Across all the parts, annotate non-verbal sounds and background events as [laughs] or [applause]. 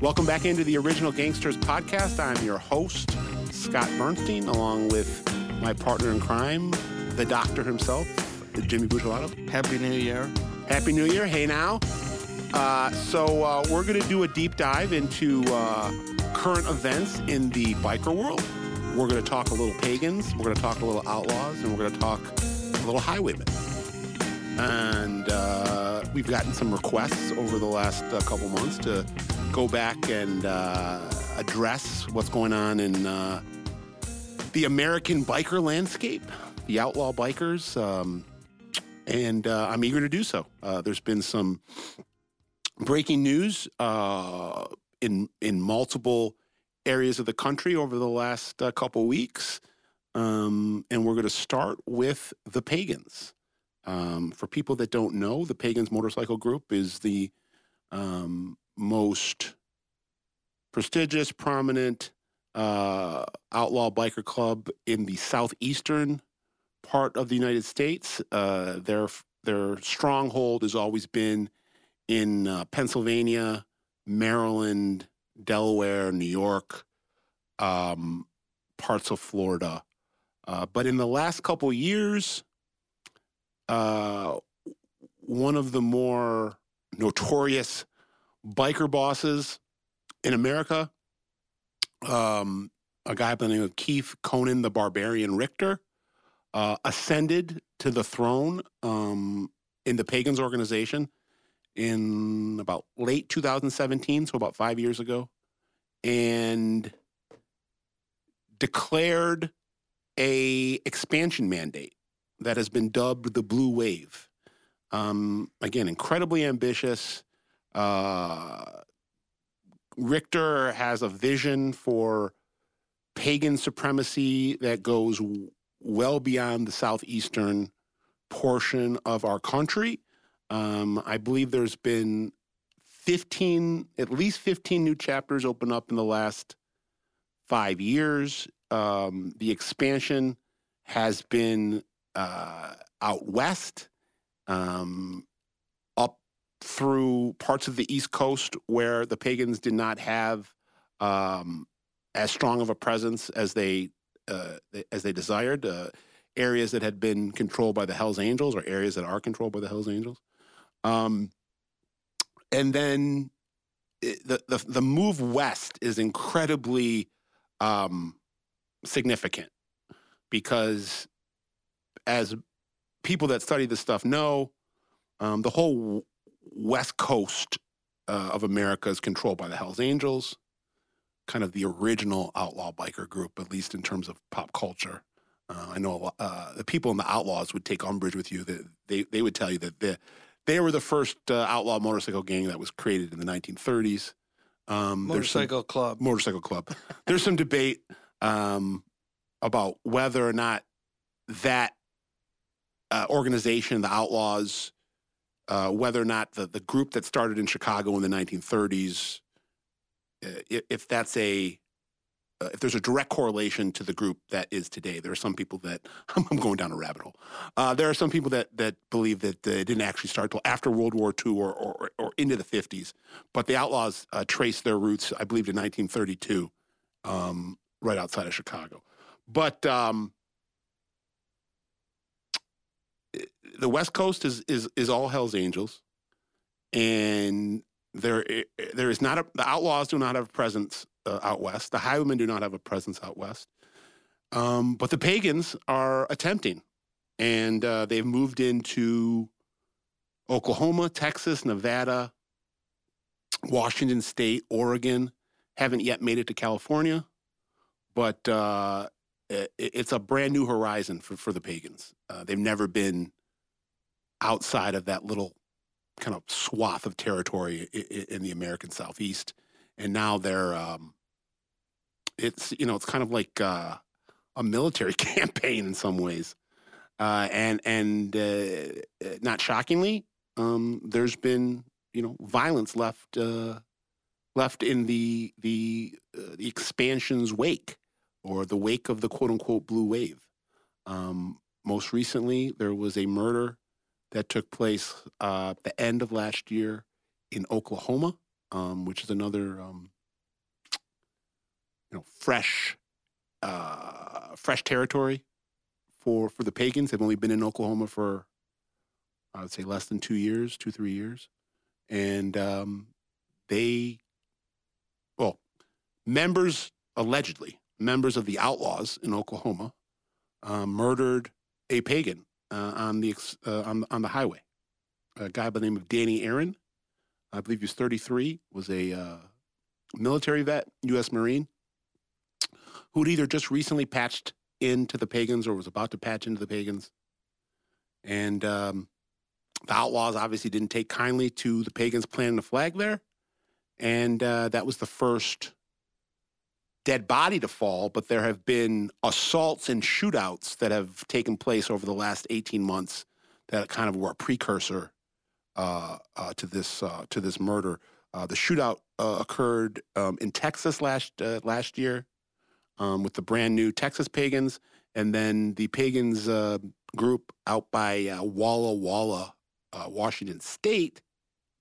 Welcome back into the Original Gangsters podcast. I'm your host, Scott Burnstein, along with my partner in crime, the doctor himself, Jimmy Bucciolato. Happy New Year. Happy New Year. Hey now. Uh, so, uh, we're going to do a deep dive into uh, current events in the biker world. We're going to talk a little pagans, we're going to talk a little outlaws, and we're going to talk a little highwaymen. And uh, we've gotten some requests over the last uh, couple months to go back and uh, address what's going on in uh, the American biker landscape, the outlaw bikers. Um, and uh, I'm eager to do so. Uh, there's been some breaking news uh, in in multiple areas of the country over the last uh, couple weeks, um, and we're going to start with the Pagans. Um, for people that don't know, the Pagans Motorcycle Group is the um, most prestigious, prominent uh, outlaw biker club in the southeastern part of the United States. Uh, their their stronghold has always been in uh, Pennsylvania, Maryland, Delaware, New York, um, parts of Florida. Uh, but in the last couple years, uh, one of the more notorious biker bosses in America, um, a guy by the name of Keith Conan the Barbarian Richter, uh, ascended to the throne um, in the Pagans organization in about late 2017, so about five years ago, and declared a expansion mandate that has been dubbed the Blue Wave. Um, again, incredibly ambitious. Uh, Richter has a vision for pagan supremacy that goes well beyond the southeastern portion of our country. Um, I believe there's been 15, at least 15 new chapters open up in the last five years. Um, the expansion has been uh, out west, um, through parts of the East Coast where the pagans did not have um, as strong of a presence as they uh, as they desired. Uh, areas that had been controlled by the Hell's Angels, or areas that are controlled by the Hell's Angels. Um, and then it, the, the the move west is incredibly um, significant because as people that study this stuff know, um, the whole west coast uh, of America is controlled by the Hell's Angels, kind of the original outlaw biker group, at least in terms of pop culture. Uh, I know lot, uh, the people in the Outlaws would take umbrage with you. That they they would tell you that they they were the first uh, outlaw motorcycle gang that was created in the 1930s. Um, motorcycle some, club. Motorcycle club. [laughs] there's some debate um, about whether or not that uh, organization, the Outlaws, uh, whether or not the, the group that started in Chicago in the 1930s, uh, if that's a uh, if there's a direct correlation to the group that is today. There are some people that [laughs] I'm going down a rabbit hole. Uh, there are some people that that believe that uh, it didn't actually start till after World War II or or, or into the 50s. But the Outlaws uh, trace their roots, I believe, to 1932, um, right outside of Chicago. But um, the West Coast is is is all Hell's Angels, and there there is not a the Outlaws do not have a presence uh, out west. The Highwaymen do not have a presence out west, um, but the Pagans are attempting, and uh, they've moved into Oklahoma, Texas, Nevada, Washington State, Oregon. Haven't yet made it to California, but uh, it, it's a brand new horizon for, for the pagans. Uh, they've never been outside of that little kind of swath of territory in, the American Southeast, and now they're um, it's you know it's kind of like uh, a military [laughs] campaign in some ways, uh, and and uh, not shockingly, um, there's been you know violence left uh, left in the the, uh, the expansion's wake or the wake of the quote unquote blue wave. Um, most recently, there was a murder that took place uh, at the end of last year in Oklahoma. um, which is another um, you know fresh uh, fresh territory for for the pagans. They've only been in Oklahoma for I would say less than two years, two three years, and um, they well members allegedly members of the outlaws in Oklahoma uh, murdered a pagan uh, on the uh, on on the highway. A guy by the name of Danny Aaron, I believe he was 33, was a uh, military vet, U.S. Marine, who'd either just recently patched into the pagans or was about to patch into the pagans. And um, the outlaws obviously didn't take kindly to the pagans planting the flag there. And uh, that was the first dead body to fall, but there have been assaults and shootouts that have taken place over the last 18 months that kind of were a precursor uh, uh, to this uh, to this murder. Uh, the shootout uh, occurred um, in Texas last uh, last year um, with the brand new Texas Pagans, and then the Pagans group out by Walla Walla, Washington State,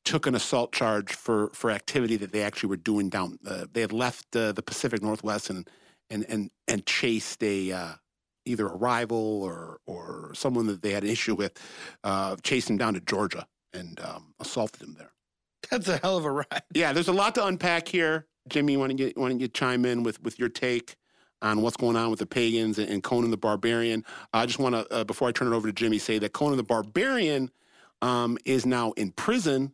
took an assault charge for for activity that they actually were doing down. Uh, they had left uh, the Pacific Northwest and and and and chased a uh, either a rival or or someone that they had an issue with, uh, chased him down to Georgia and um, assaulted him there. That's a hell of a ride. Yeah, there's a lot to unpack here. Jimmy, want to get want to chime in with with your take on what's going on with the pagans and, and Conan the Barbarian. I just want to, uh, before I turn it over to Jimmy, say that Conan the Barbarian um, is now in prison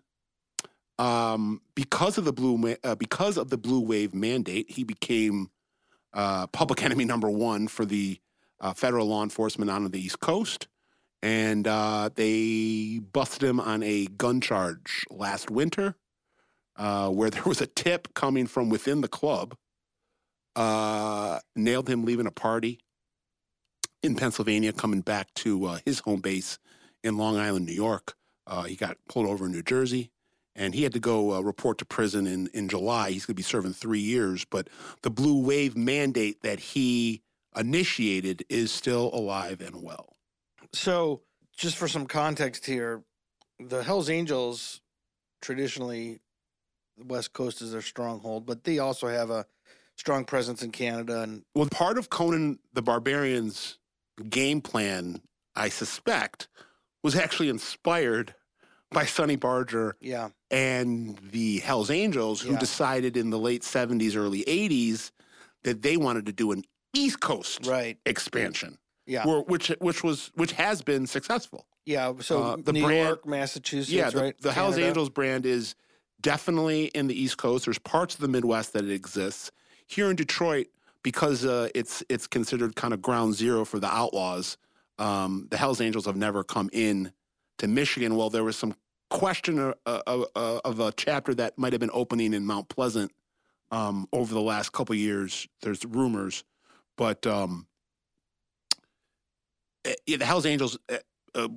um, because of the blue uh, because of the blue wave mandate, he became uh, public [laughs] enemy number one for the uh, federal law enforcement on the East Coast, and uh, they busted him on a gun charge last winter, uh, where [laughs] there was a tip coming from within the club. Uh, nailed him leaving a party in Pennsylvania, coming back to his home base in Long Island, New York. he got pulled over in New Jersey and he had to go uh, report to prison in, in July. He's going to be serving three years, but the blue wave mandate that he initiated is still alive and well. So, just for some context here, the Hells Angels traditionally, the West Coast is their stronghold, but they also have a strong presence in Canada. And well, part of Conan the Barbarian's game plan, I suspect, was actually inspired by Sonny Barger yeah. And the Hells Angels, who yeah. decided in the late 70s, early 80s that they wanted to do an East Coast right. expansion. Yeah. Where, which which was which has been successful. Yeah. So uh, the New brand, York, Massachusetts, yeah, the, right? The Hells Angels brand is definitely in the East Coast. There's parts of the Midwest that it exists. Here in Detroit, because uh, it's it's considered kind of ground zero for the Outlaws, um, the Hells Angels have never come in to Michigan. Well, there was some question of, of, of a chapter that might have been opening in Mount Pleasant um, over the last couple years. There's rumors, but um, eh, yeah, the Hell's Angels uh, uh,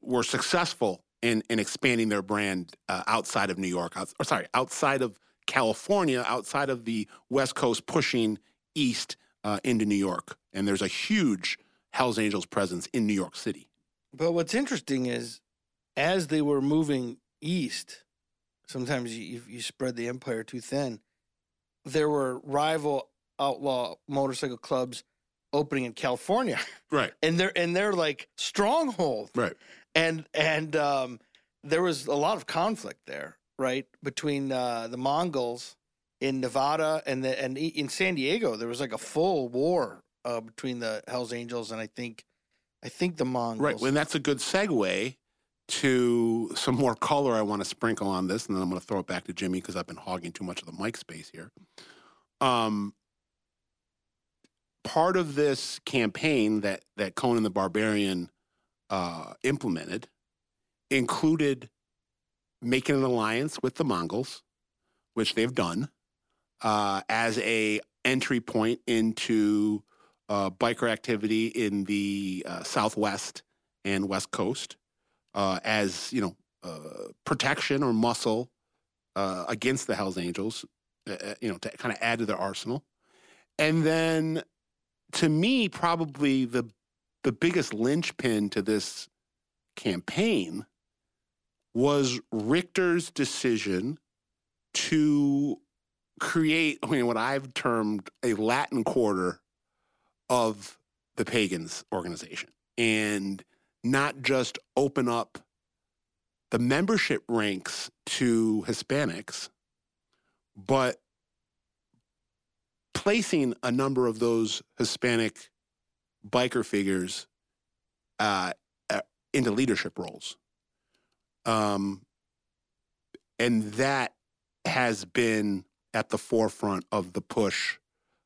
were successful in in expanding their brand uh, outside of New York. Or sorry, outside of California, outside of the West Coast, pushing east uh, into New York. And there's a huge Hell's Angels presence in New York City. But what's interesting is as they were moving east, sometimes you, you spread the empire too thin. There were rival outlaw motorcycle clubs opening in California, [laughs] right? And they're and they're like stronghold, right? And and um, there was a lot of conflict there, right, between uh, the Mongols in Nevada and the and in San Diego. There was like a full war uh, between the Hell's Angels and I think I think the Mongols. Right. Well, that's a good segue to some more color I want to sprinkle on this, and then I'm going to throw it back to Jimmy because I've been hogging too much of the mic space here. Um, part of this campaign that that Conan the Barbarian uh, implemented included making an alliance with the Mongols, which they've done, uh, as a entry point into uh, biker activity in the uh, Southwest and West Coast uh, as you know uh, protection or muscle uh, against the Hell's Angels, uh, uh, you know, to kind of add to their arsenal. And then, to me, probably the the biggest linchpin to this campaign was Richter's decision to create I mean, what I've termed a Latin quarter of the pagans organization and not just open up the membership ranks to Hispanics, but placing a number of those Hispanic biker figures uh, into leadership roles. Um, and that has been at the forefront of the push,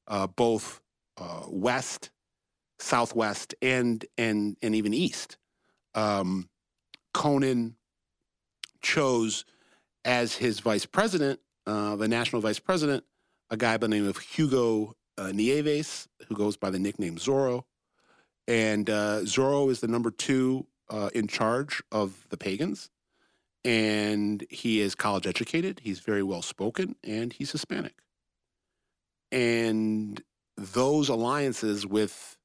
uh, both uh, west, southwest, and and and even east. Um, Conan chose as his vice president, uh, the national vice president, a guy by the name of Hugo uh, Nieves, who goes by the nickname Zorro. And uh, Zorro is the number two uh, in charge of the pagans. And he is college educated, he's very well spoken, and he's Hispanic. And those alliances with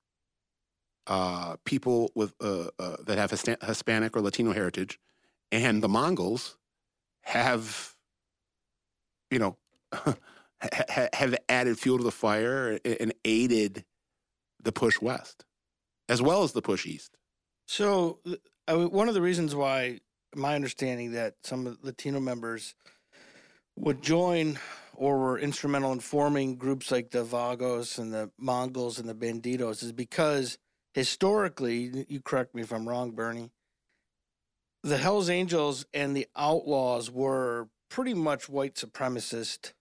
uh, people with uh, uh, that have Hispanic or Latino heritage and the Mongols have, you know, [laughs] ha- ha- have added fuel to the fire and aided the push west, as well as the push east. So, one of the reasons why my understanding that some Latino members would join or were instrumental in forming groups like the Vagos and the Mongols and the Bandidos is because historically, you correct me if I'm wrong, Bernie, the Hells Angels and the Outlaws were pretty much white supremacist,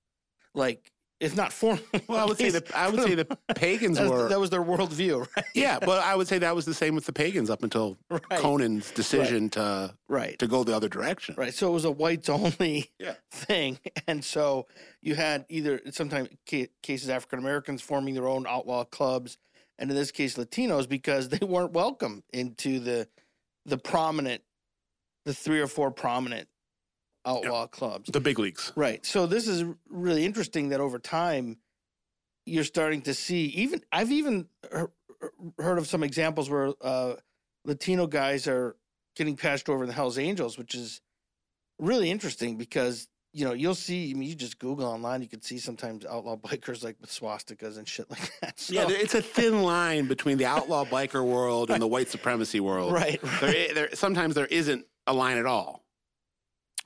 like if not formal. Well, I would say the I would say the [laughs] pagans that, were that was their worldview, [laughs] right? yeah, but I would say that was the same with the pagans up until Right. Conan's decision to Right. to go the other direction. Right. So it was a whites only Yeah. thing. [laughs] And so you had either sometimes cases African Americans forming their own outlaw clubs, and in this case Latinos because they weren't welcome into the the prominent, the three or four prominent outlaw clubs. The big leagues. Right. So this is really interesting that over time you're starting to see even I've even heard of some examples where uh, Latino guys are getting patched over in the Hell's Angels, which is really interesting because you know you'll see. I mean, you just Google online, you can see sometimes outlaw [laughs] bikers like with swastikas and shit like that. So, Yeah, it's a thin line between the outlaw biker world and the white supremacy [laughs] world. right, right, i- there, sometimes there isn't a line at all.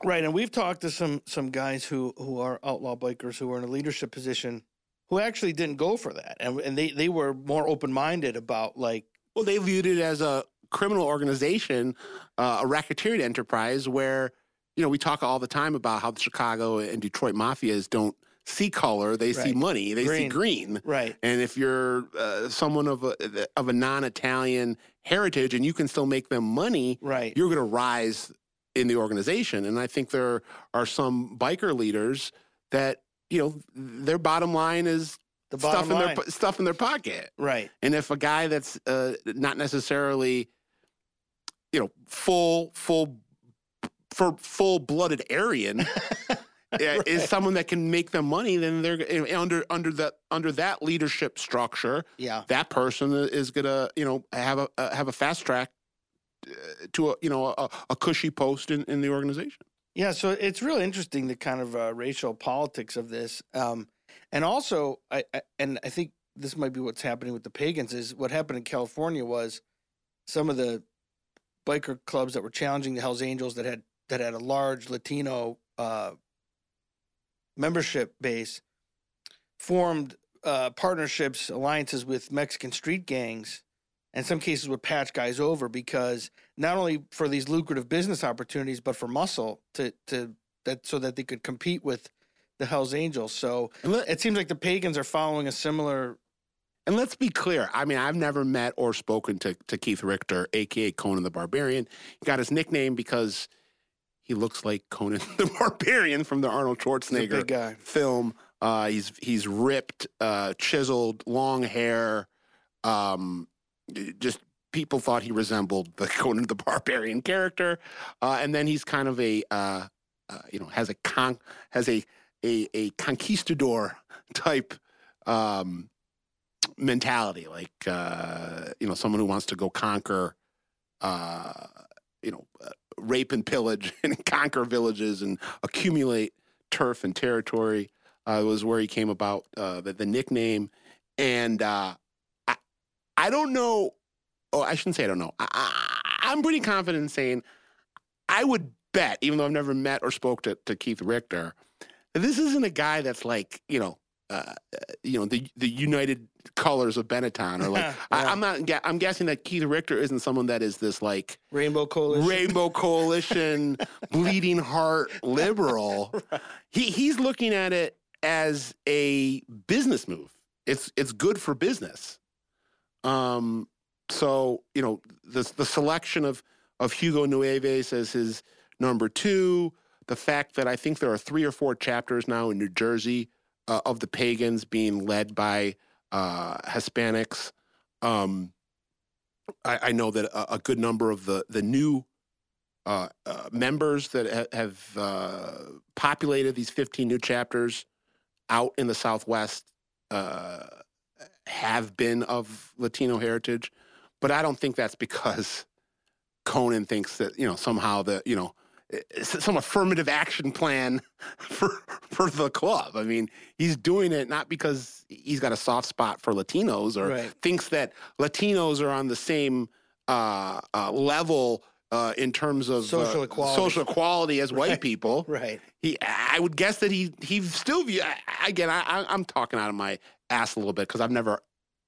right. And we've talked to some some guys who who are outlaw bikers who are in a leadership position who actually didn't go for that, and and they they were more open minded about like Well, they viewed it as a criminal organization, uh, a racketeering enterprise where, you know, we talk all the time about how the Chicago and Detroit mafias don't see color, they see money, they see Green. green. right, And if you're uh, someone of a of a non-Italian heritage and you can still make them money, right, you're going to rise in the organization. And I think there are some biker leaders that you know their bottom line is the stuff bottom in their stuff in their pocket. right, And if a guy that's uh, not necessarily, you know, full full for full blooded Aryan. uh, [laughs] Is someone that can make them money, then they're uh, under under that under that leadership structure. yeah, That person is gonna you know have a uh, have a fast track uh, to a you know a, a cushy post in, in the organization. Yeah, so it's really interesting the kind of uh, racial politics of this, um, and also, I, I and I think this might be what's happening with the pagans is what happened in California was some of the biker clubs that were challenging the Hell's Angels that had that had a large Latino uh, membership base formed uh, partnerships, alliances with Mexican street gangs, and some cases would patch guys over because not only for these lucrative business opportunities, but for muscle to to that so that they could compete with the Hell's Angels. So it seems like the pagans are following a similar. and let's be clear. I mean, I've never met or spoken to to Keith Richter, aka Conan the Barbarian. He got his nickname because he looks like Conan [laughs] the Barbarian from the Arnold Schwarzenegger film. Uh, he's he's ripped, uh, chiseled, long hair. Um, just people thought he resembled the [laughs] Conan the Barbarian character, uh, and then he's kind of a uh, uh, you know has a con has a a, a conquistador [laughs] type um, mentality, like uh, you know someone who wants to go conquer. Uh, you know, uh, rape and pillage [laughs] and conquer villages and accumulate turf and territory uh, was where he came about uh, the, the nickname. And uh, I, I don't know. Oh, I shouldn't say I don't know. I, I'm pretty confident in saying I would bet, even though I've never met or spoke to, to Keith Richter, this isn't a guy that's like, you know, uh, you know the the United Colors of Benetton, or like [laughs] Yeah. I, I'm not. I'm guessing that Keith Richter isn't someone that is this like Rainbow Coalition. Rainbow Coalition, [laughs] bleeding heart liberal. [laughs] He he's looking at it as a business move. It's it's good for business. Um, so you know the the selection of of Hugo Nieves as his number two. The fact that I think there are three or four chapters now in New Jersey uh, of the pagans being led by uh, Hispanics. Um, I, I know that a, a good number of the the new uh, uh, members that ha- have uh, populated these 15 new chapters out in the Southwest uh, have been of Latino heritage, but I don't think that's because Conan thinks that you know somehow that you know some affirmative action plan [laughs] for for the club. I mean, he's doing it not because he's got a soft spot for Latinos or Right. thinks that Latinos are on the same uh, uh, level uh, in terms of Social uh, equality. social equality as white people. [laughs] Right. He, I would guess that he he still view. I- Again, I, I, I'm talking out of my ass a little bit because I've never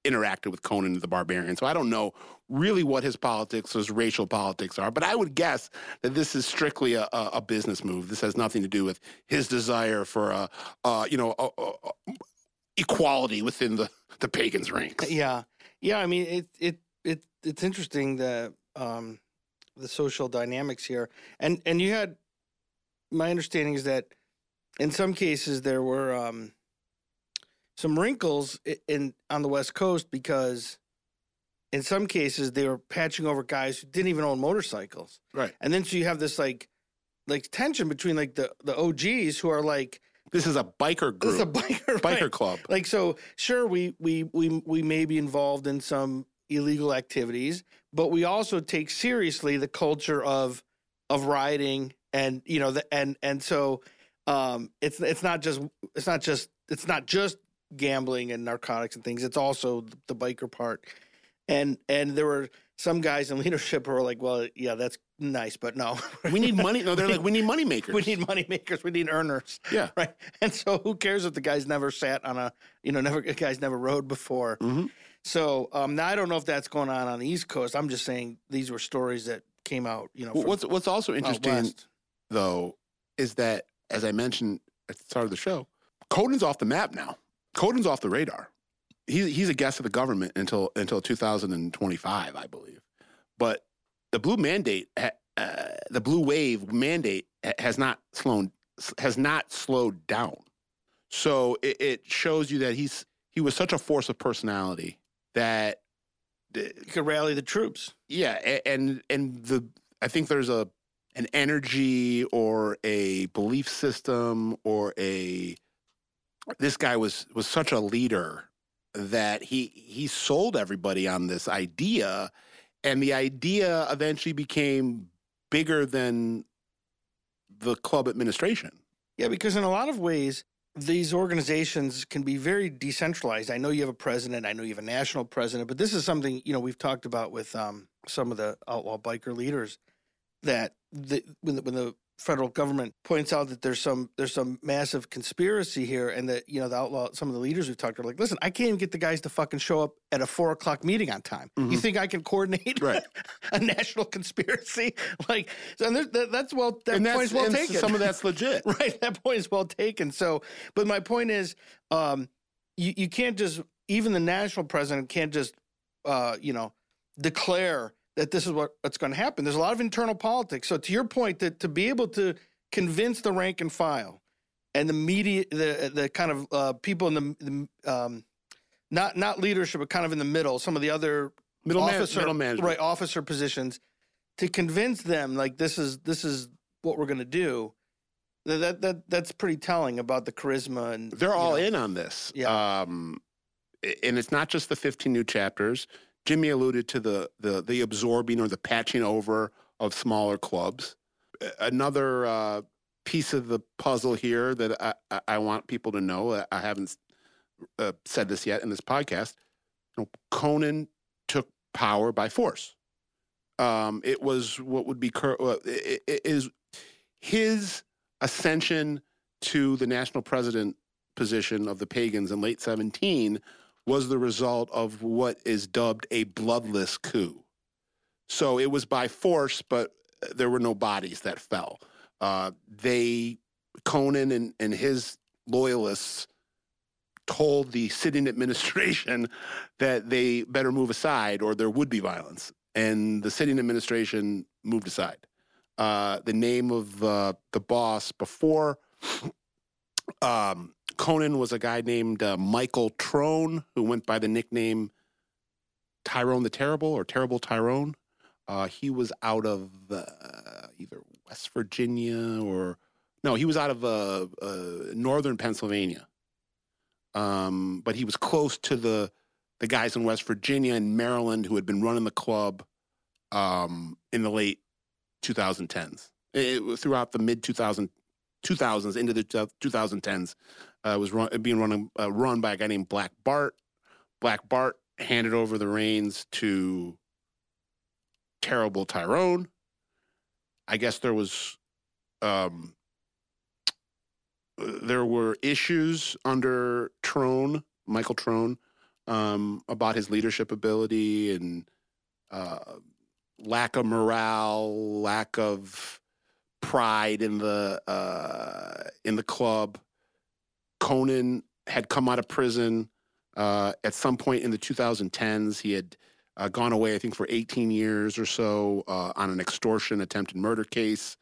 interacted with Conan the Barbarian, so I don't know really what his politics, his racial politics are. But I would guess that this is strictly a, a, a business move. This has nothing to do with his desire for a, uh, you know, a, a- a- equality within the the pagans' ranks. [laughs] Yeah, yeah. I mean, it it it it's interesting the um the social dynamics here, and and you had my understanding is that in some cases there were um some wrinkles i- in on the West Coast because in some cases they were patching over guys who didn't even own motorcycles, Right. and then so you have this like like tension between like the the OGs who are like This is a biker group. this is a biker [laughs] biker right? club. like so sure we we we we may be involved in some illegal activities but we also take seriously the culture of of rioting and you know the, and and so um it's it's not just it's not just it's not just gambling and narcotics and things it's also the biker part and and there were some guys in [laughs] leadership who were like well yeah that's nice but no [laughs] We need money. No, they're like we need money makers. [laughs] we need money makers we need earners yeah. right? And so, who cares if the guy's never sat on a, you know, never the guy's never rode before. Mhm. So um, now I don't know if that's going on on the East Coast. I'm just saying these were stories that came out, you know, Well, What's what's also interesting though is that as I mentioned at the start of the show, Conan's off the map now. Conan's off the radar. He's he's a guest of the government until until 2025, I believe. But the blue mandate, uh, the blue wave mandate, has not slowed has not slowed down. So it, it shows you that he's he was such a force of personality that he could rally the troops. yeah, and and the I think there's a an energy or a belief system or a this guy was was such a leader that he he sold everybody on this idea and the idea eventually became bigger than the club administration. Yeah, because in a lot of ways, these organizations can be very decentralized. I know you have a president. I know you have a national president, but this is something you know we've talked about with um, some of the outlaw biker leaders that the, when, the, when the federal government points out that there's some there's some massive conspiracy here, and that you know the outlaw some of the leaders we've talked to are like, listen, I can't even get the guys to fucking show up at a four o'clock meeting on time. You Mhm. think I can coordinate Right. [laughs] a national conspiracy? [laughs] Like, so and that, that's well that and point that's is well taken. some of that's [laughs] legit. right that point is well taken so but my point is um you, you can't just even the national president can't just uh you know declare that this is what, what's going to happen there's a lot of internal politics so to your point that to be able to convince the rank and file and the media the the kind of uh people in the, the um not not leadership but kind of in the middle some of the other Middle, man, officer, middle management. right officer positions to convince them like this is this is what we're going to do that, that that that's pretty telling about the charisma and They're all know, in on this. Yeah. Um, and it's not just the 15 new chapters. Jimmy alluded to the the the absorbing or the patching over of smaller clubs. Another uh, piece of the puzzle here that I, I, want people to know. I haven't uh, said this yet in this podcast. You know, Conan took power by force. Um, it was what would be cur- uh, it, it is his ascension to the national president position of the pagans in late 17 was the result of what is dubbed a bloodless coup. So it was by force, but there were no bodies that fell. Uh, they, Conan and, and his loyalists, told the sitting [laughs] administration that they better move aside or there would be violence. And the sitting administration moved aside. Uh, the name of uh, the boss before [sniffs] um, Conan was a guy named uh, Michael Trone, who went by the nickname Tyrone the Terrible or Terrible Tyrone. Uh, he was out of uh, either West Virginia or no, he was out of uh, uh, northern Pennsylvania. Um, but he was close to the the guys in West Virginia and Maryland who had been running the club um, in the late 2010s. It, throughout the mid 2000, 2000s into the 2010s, uh, was run, being run, uh, run by a guy named Black Bart. Black Bart handed over the reins to terrible Tyrone. I guess there was um, there were issues under Trone, Michael Trone, um, about his leadership ability and uh, lack of morale, lack of pride in the uh, in the club. Conan had come out of prison uh, at some point in the 2010s. He had uh, gone away, I think, for 18 years or so uh, on an extortion attempted murder case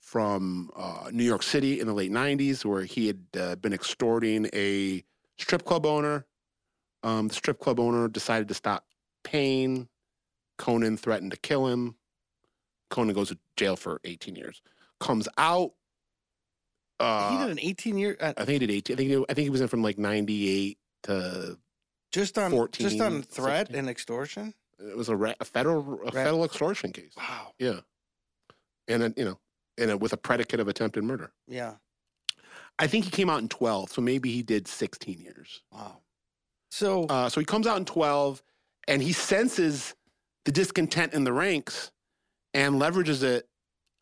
from uh, New York City in the late 90s, where he had uh, been extorting a strip club owner. Um, the strip club owner decided to stop paying. Conan threatened to kill him. Conan goes to jail for 18 years. Comes out. Uh, he did an 18 year. Uh, I think he did 18. I think he, I think he was in from like 98 to just on 14, just on threat 16. and extortion. it was a, ra- a federal a federal extortion case. Wow. Yeah, and then, you know, and it, with a predicate of attempted murder. Yeah. I think he came out in 12, so maybe he did 16 years. Wow. So Uh, so he comes out in 12, and he senses the discontent in the ranks and leverages it.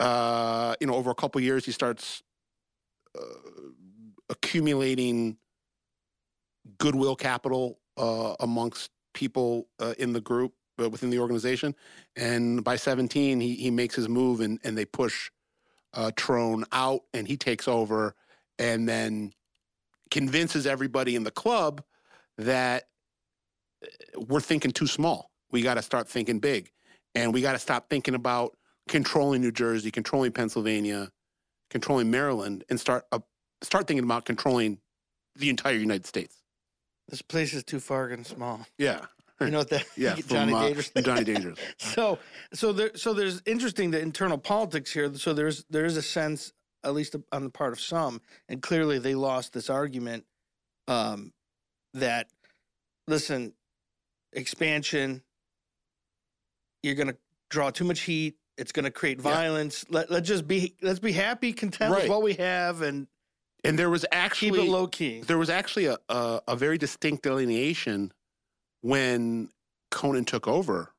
Uh, you know, over a couple years, he starts accumulating goodwill capital uh, amongst people uh, in the group uh, within the organization. And by 17, he he makes his move, and and they push uh, Trone out, and he takes over, and then convinces everybody in the club that uh, we're thinking too small. We got to start thinking big, and we got to stop thinking about controlling New Jersey, controlling Pennsylvania, controlling Maryland, and start uh, start thinking about controlling the entire United States. this place is too far and small. Yeah, You know what that? yeah. [laughs] Johnny from, uh, Dangerous. Johnny [laughs] Dangerous. so so there so there's interesting the internal politics here so there's there is a sense at least on the part of some and clearly they lost this argument um that listen expansion you're going to draw too much heat it's going to create Yeah. violence let, let's just be let's be happy content Right. with what we have and And there was keep actually it low key there was actually a, a, a very distinct delineation when Conan took over,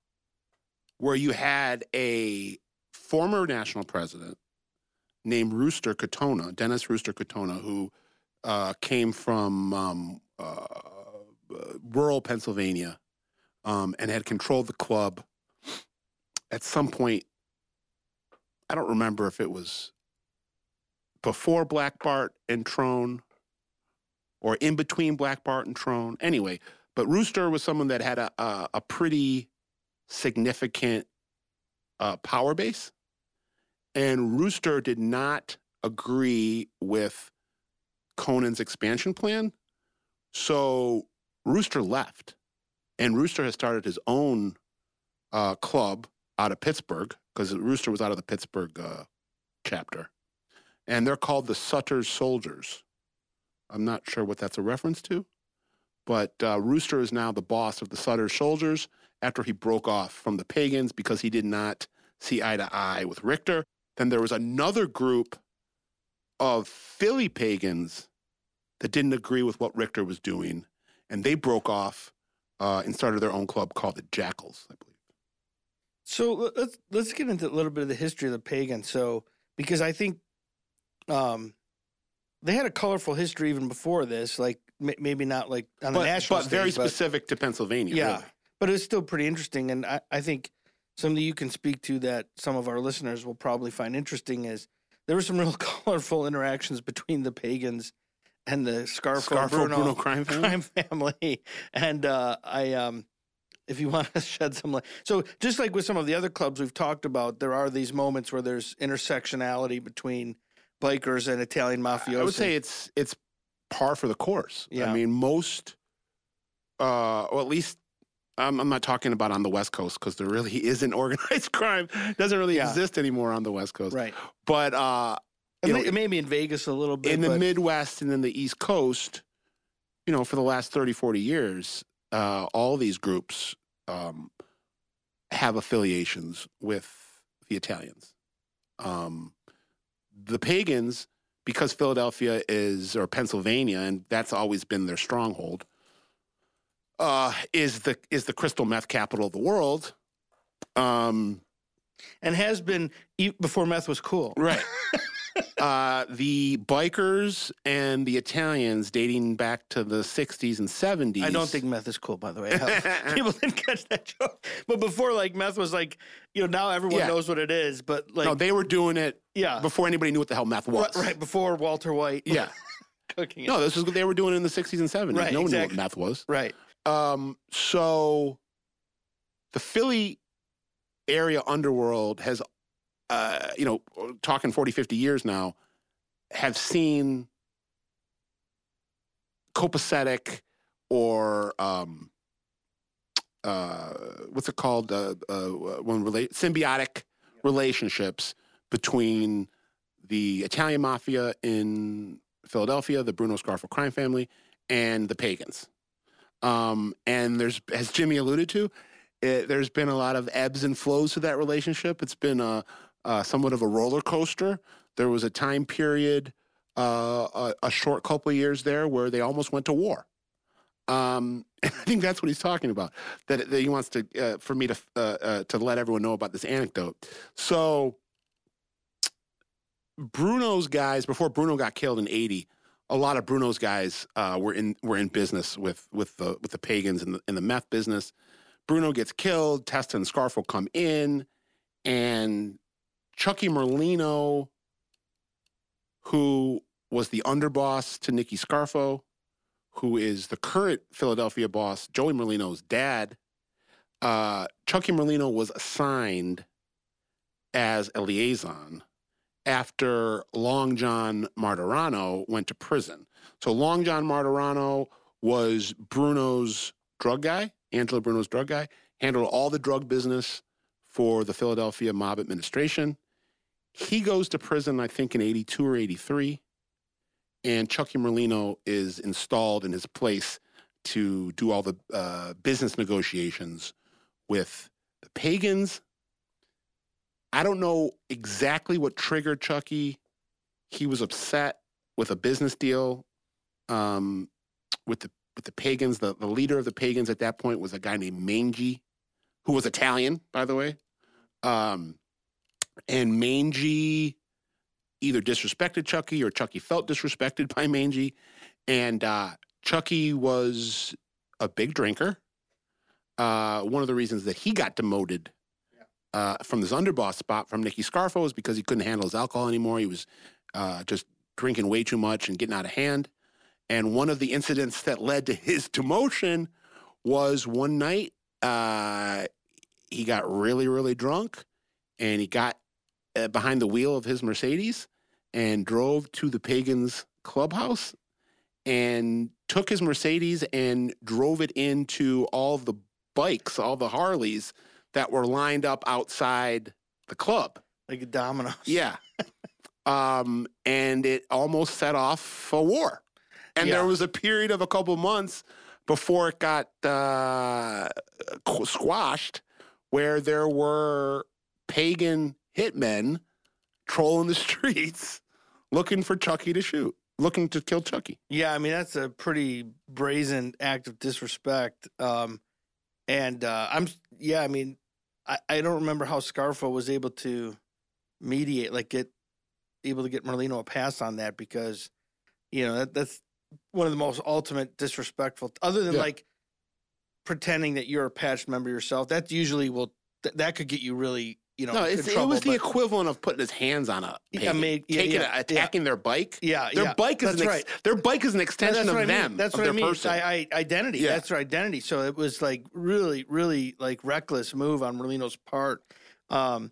where you had a former national president named Rooster Katona, Dennis Rooster Katona, who uh, came from um, uh, rural Pennsylvania um, and had controlled the club. At some point, I don't remember if it was before Black Bart and Trone or in between Black Bart and Trone. Anyway, but Rooster was someone that had a a, a pretty significant uh, power base, and Rooster did not agree with Conan's expansion plan, so Rooster left, and Rooster has started his own uh, club out of Pittsburgh because Rooster was out of the Pittsburgh uh, chapter, and they're called the Sutter's Soldiers. I'm not sure what that's a reference to, but uh, Rooster is now the boss of the Sutter Soldiers after he broke off from the pagans because he did not see eye to eye with Richter. Then there was another group of Philly pagans that didn't agree with what Richter was doing, and they broke off uh, and started their own club called the Jackals, I believe. So let's let's get into a little bit of the history of the pagans. So because I think um, they had a colorful history even before this, like m- maybe not like on the national but very but- specific to Pennsylvania. Yeah, really. but it's still pretty interesting, and I, I think something you can speak to that some of our listeners will probably find interesting is there were some [laughs] real colorful interactions between the pagans and the Scarfo, Scarfo Bruno, Bruno crime [laughs] family. crime family, and uh, I um. If you [laughs] want to shed some light, so just like with some of the other clubs we've talked about, there are these moments where there's intersectionality between bikers and Italian mafiosi. I would say it's it's par for the course. Yeah. I mean, most, uh, or at least I'm, I'm not talking about on the West Coast because there really [laughs] isn't organized [laughs] crime. doesn't really Yeah. exist anymore on the West Coast. right. But uh, you may, know, it may be in Vegas a little bit, in the Midwest and in the East Coast, you know, for the last 30, 40 years, uh, all these groups um, have affiliations with the Italians. Um, the pagans, because Philadelphia is, or Pennsylvania, and that's always been their stronghold, uh, is the is the crystal meth capital of the world. Um, and has been before meth was cool. Right. [laughs] uh, the bikers and the Italians, dating back to the 60s and 70s. I don't think meth is cool, by the way. [laughs] People didn't catch that joke. But before, like, meth was like, you know, now everyone Yeah. knows what it is. But, like, no, they were doing it yeah. before anybody knew what the hell meth was. Right, right before Walter White Yeah. [laughs] cooking it. No, this is what they were doing in the 60s and 70s. Right, no one exactly. knew what meth was. Right. Um, so the Philly area underworld has, uh, you know, talking 40, 50 years now, have seen copacetic or um, uh, what's it called? Uh, uh, when relate symbiotic relationships between the Italian mafia in Philadelphia, the Bruno Scarfo crime family, and the pagans. Um, and there's, as Jimmy alluded to, it, there's been a lot of ebbs and flows to that relationship. It's been a, a somewhat of a roller coaster. There was a time period, uh, a, a short couple years there, where they almost went to war. Um, and [laughs] I think that's what he's talking about. That, that he wants to, uh, for me to, uh, uh, to let everyone know about this anecdote. So, Bruno's guys before Bruno got killed in '80, a lot of Bruno's guys uh, were in were in business with with the with the pagans in the in the meth business. Bruno gets killed. Testa and Scarfo come in, and Chucky Merlino, who was the underboss to Nicky Scarfo, who is the current Philadelphia boss, Joey Merlino's dad. Uh, Chucky Merlino was assigned as a liaison after Long John Martorano went to prison. So Long John Martorano was Bruno's drug guy, Angelo Bruno's drug guy, handled all the drug business for the Philadelphia mob administration. He goes to prison, I think, in 82 or 83. And Chucky Merlino is installed in his place to do all the uh, business negotiations with the pagans I don't know exactly what triggered Chucky. He was upset with a business deal um, with the with the pagans. The, the leader of the pagans at that point was a guy named Mangy, who was Italian, by the way. Um, and Mangy either disrespected Chucky or Chucky felt disrespected by Mangy. And uh, Chucky was a big drinker. Uh, one of the reasons that he got demoted uh, from this underboss spot from Nicky Scarfo is because he couldn't handle his alcohol anymore. He was uh, just drinking way too much and getting out of hand. And one of the incidents that led to his [laughs] demotion was one night uh, he got really, really drunk and he got uh, behind the wheel of his Mercedes and drove to the Pagans clubhouse and took his Mercedes and drove it into all the bikes, all the Harleys that were lined up outside the club. Like a domino. Yeah. [laughs] um, and it almost set off a war. And Yeah. there was a period of a couple months before it got uh, squashed where there were pagan hitmen trolling the [laughs] streets looking for Chucky to shoot, looking to kill Chucky. Yeah, I mean that's a pretty brazen act of disrespect. Um, and uh, I'm yeah, I mean, I, I don't remember how Scarfo was able to mediate, like get able to get Merlino a pass on that because you know that, that's one of the most ultimate disrespectful. Other than Yeah. like pretending that you're a patched member yourself, that usually will th- that could get you really you know No, it trouble, was the equivalent of putting his hands on a Yeah, pagan, made- yeah, taking yeah, attacking their bike. yeah Their yeah bike is that's an ex- right. their bike is an extension that's of what I them. Mean. That's of what I mean. I, I, identity. Yeah. That's their identity. So it was like really, really like reckless move on Merlino's part. Um,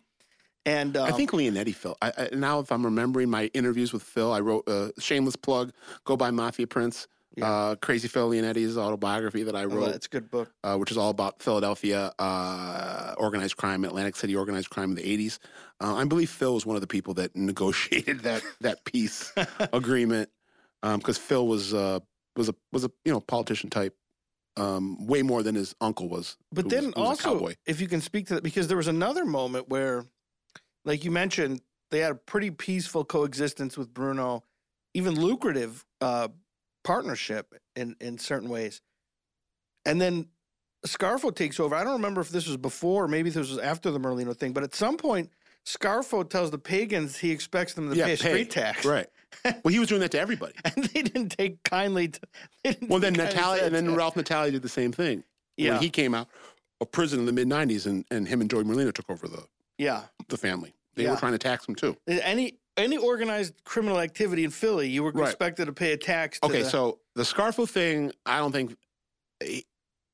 and um, I think Leonetti, Phil. I, I, now, if I'm remembering my interviews with Phil, I wrote a shameless plug. Go buy Mafia Prince. Yeah. Uh, Crazy Phil Leonetti's autobiography that I oh, wrote, it's a good book. uh, which is all about Philadelphia uh, organized crime, Atlantic City organized crime in the 80s. Uh, I believe Phil was one of the people that [laughs] negotiated that that peace [laughs] agreement because Phil was uh, was a was a you know politician type, um, way more than his uncle was. But then was, who was a also, if you can speak to that, because there was another moment where, like you mentioned, they had a pretty peaceful coexistence with Bruno, even lucrative uh, partnership in in certain ways. And then Scarfo takes over. I don't remember if this was before, or maybe this was after the Merlino thing. But at some point, Scarfo tells the pagans he expects them to Yeah, pay a street tax, right. [laughs] well, he was doing that to everybody. and they didn't take kindly to. Well, then Natale, and that. then Ralph Natale did the same thing. yeah, When he came out of prison in the mid '90s, and, and him and Joey Merlino took over the yeah. the family. They Yeah. were trying to tax him too. any any organized criminal activity in Philly, you were Right. expected to pay a tax. To Okay, the- so the Scarfo thing, I don't think it,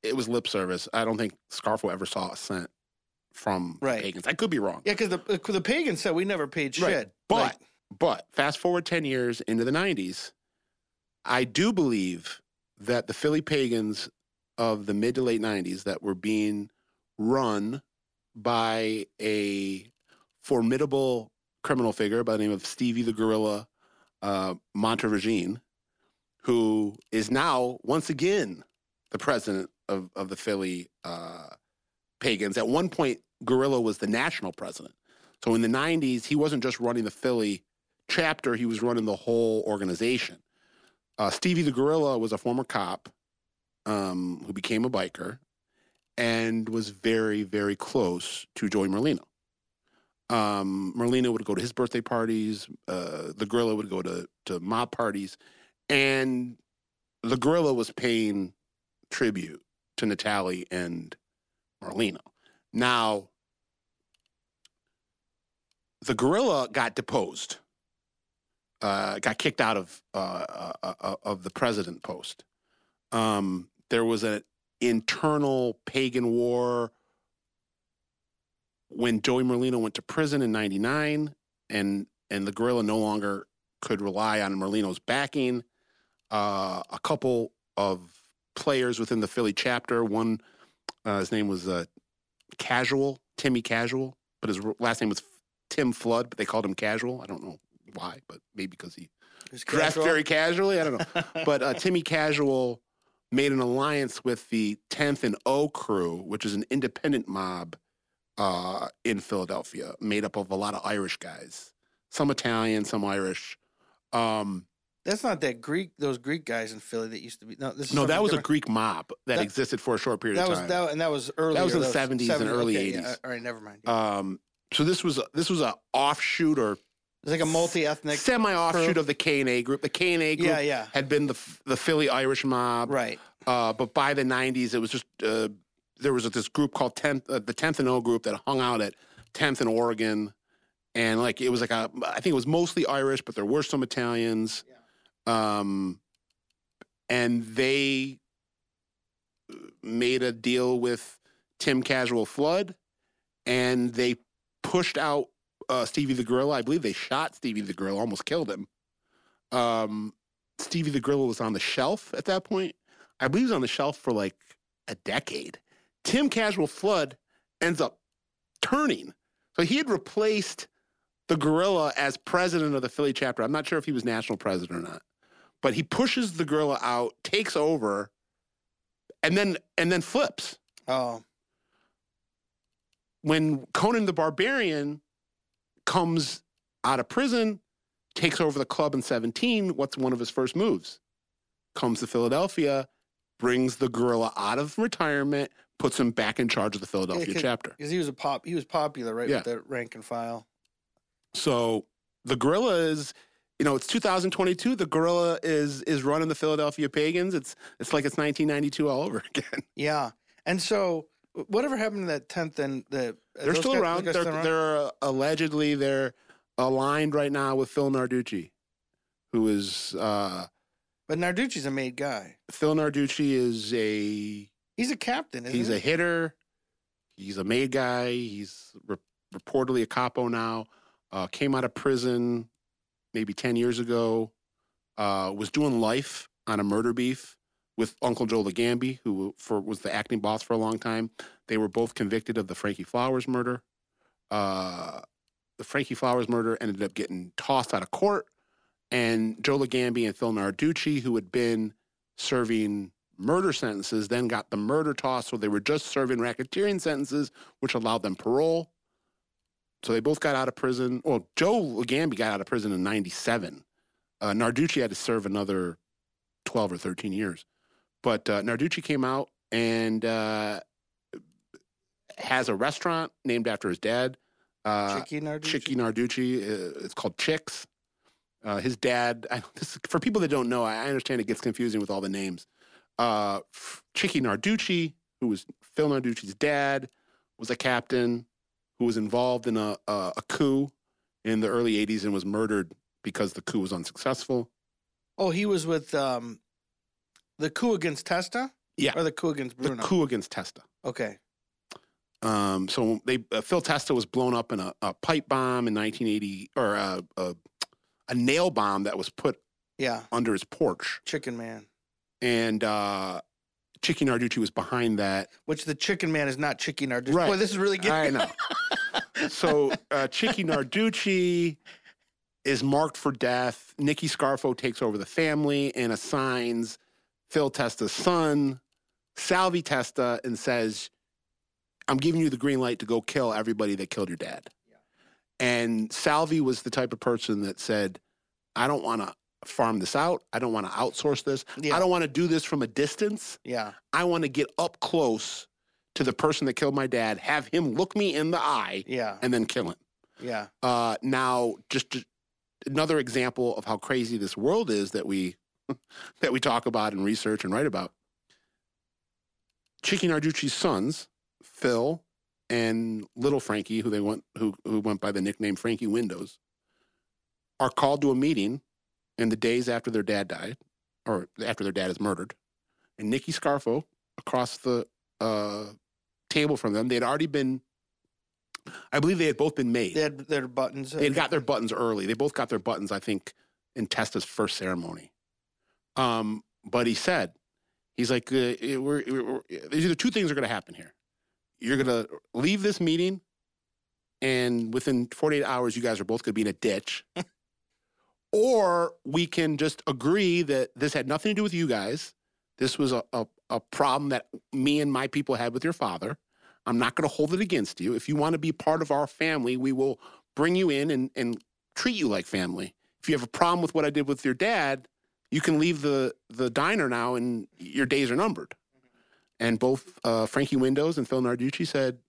it was lip service. I don't think Scarfo ever saw a cent from Right. pagans. I could be wrong. yeah, because the uh, the pagans said we never paid shit. Right. But Like, but fast forward ten years into the '90s, I do believe that the Philly pagans of the mid to late '90s that were being run by a formidable criminal figure by the name of Stevie the Gorilla uh, Mondevergine, who is now once again the president of, of the Philly uh, pagans. At one point, Gorilla was the national president. So in the 90s, he wasn't just running the Philly chapter, he was running the whole organization. Uh, Stevie the Gorilla was a former cop um, who became a biker and was very, very close to Joey Merlino. Um, Merlino would go to his birthday parties. Uh, the Gorilla would go to, to mob parties. And the Gorilla was paying tribute to Natale and Merlino. Now, the gorilla got deposed, uh, got kicked out of uh, uh, uh, of the president post. Um, there was an internal pagan war when Joey Merlino went to prison in '99, and and the gorilla no longer could rely on Merlino's backing. Uh, a couple of players within the Philly chapter, one uh, his name was uh, Casual, Timmy Casual, but his last name was Tim Flood, but they called him Casual. I don't know why, but maybe because he was dressed casual. very casually. I don't know. [laughs] but uh, Timmy Casual made an alliance with the 10th and O crew, which is an independent mob uh, in Philadelphia, made up of a lot of Irish guys, some Italian, some Irish. Um, That's not that Greek. Those Greek guys in Philly that used to be. No, this is no, that was a. Greek mob that, That- existed for a short period That of was time. that, and that was early. That was in the 70s and early okay, 80s. yeah, all right, never mind. um, so this was a, this was a offshoot or it's like a multi-ethnic. semi offshoot crew. of the K and A group. The K and A group Yeah, yeah, had been the the Philly Irish mob, right. uh, but by the '90s, it was just uh, there was this group called 10th, uh, the 10th and O group that hung out at 10th and Oregon, and like it was like a I think it was mostly Irish, but there were some Italians, um, and they made a deal with Tim Casual Flood, and they pushed out uh, Stevie the Gorilla. I believe they shot Stevie the Gorilla, almost killed him. Um, Stevie the Gorilla was on the shelf at that point. I believe he was on the shelf for like a decade. Tim Casual Flood ends up turning. So he had replaced the gorilla as president of the Philly chapter. I'm not sure if he was national president or not. But he pushes the gorilla out, takes over, and then and then flips Oh, when Conan the Barbarian comes out of prison, takes over the club in 17, what's one of his first moves? Comes to Philadelphia, brings the gorilla out of retirement, puts him back in charge of the Philadelphia Yeah, chapter. Because he was a pop, he was popular, right? Yeah. With the rank and file. So the gorilla is, you know, it's 2022. The gorilla is is running the Philadelphia Pagans. It's it's like it's 1992 all over [laughs] again. Yeah. And so, whatever happened to that tenth and the? They're still guys- around. They're, still around? they're uh, allegedly they're aligned right now with Phil Narducci, who is uh, But Narducci's a made guy. Phil Narducci is a He's a captain. Isn't he's he? a hitter. He's a made guy. He's re- reportedly a capo now. Uh, came out of prison maybe 10 years ago. Uh, was doing life on a murder beef with Uncle Joe Ligambi, who for, was the acting boss for a long time. They were both convicted of the Frankie Flowers murder. Uh, the Frankie Flowers murder ended up getting tossed out of court. And Joe Ligambi and Phil Narducci, who had been serving murder sentences, then got the murder tossed, so they were just serving racketeering sentences, which allowed them parole. So they both got out of prison. Well, Joe Ligambi got out of prison in '97. Uh, Narducci had to serve another 12 or 13 years. But uh, Narducci came out and uh, has a restaurant named after his dad, uh, Chicky Narducci. Chicky Narducci. Uh, it's called Chicks. Uh, his dad, I, this, for people that don't know, I, I understand it gets confusing with all the names. Uh, Chicky Narducci, who was Phil Narducci's dad, was a captain who was involved in a, a, a coup in the early 80s and was murdered because the coup was unsuccessful. Oh, he was with um, the coup against Testa. Yeah. Or the coup against The coup against Testa. Okay. Um, so they uh, Phil Testa was blown up in a, a pipe bomb in 1980, or a, a, a nail bomb that was put Yeah. under his porch, Chicken Man. And uh, Chicky Narducci was behind that. Which the Chicken Man is not Chicky Narducci. Right. Boy, this is really good. I know. so uh, Chicky Narducci is marked for death. Nicky Scarfo takes over the family and assigns Phil Testa's son, Salvi Testa, and says, I'm giving you the green light to go kill everybody that killed your dad. Yeah. And Salvi was the type of person that said, I don't want to farm this out. I don't want to outsource this. Yeah. I don't want to do this from a distance. Yeah. I want to get up close to the person that killed my dad, have him look me in the eye, Yeah. and then kill him. Yeah. Uh, now, just to- another example of how crazy this world is that we [laughs] that we talk about and research and write about. Chicky Narducci's sons, Phil and Little Frankie, who they went who who went by the nickname Frankie Windows, are called to a meeting in the days after their dad died, or after their dad is murdered, and Nicky Scarfo across the uh, table from them. They had already been, I believe, they had both been made. They had their buttons. They had got their buttons early. They both got their buttons, I think, in Testa's first ceremony. Um, but he said, he's like, uh, it- we're, we're, there's either two things are going to happen here. You're going to leave this meeting, and within 48 hours, you guys are both going to be in a ditch. [laughs] or we can just agree that this had nothing to do with you guys. This was a, a, a problem that me and my people had with your father. I'm not going to hold it against you. If you want to be part of our family, we will bring you in and, and treat you like family. If you have a problem with what I did with your dad, you can leave the, the diner now and your days are numbered. And both uh, Frankie Windows and Phil Narducci said,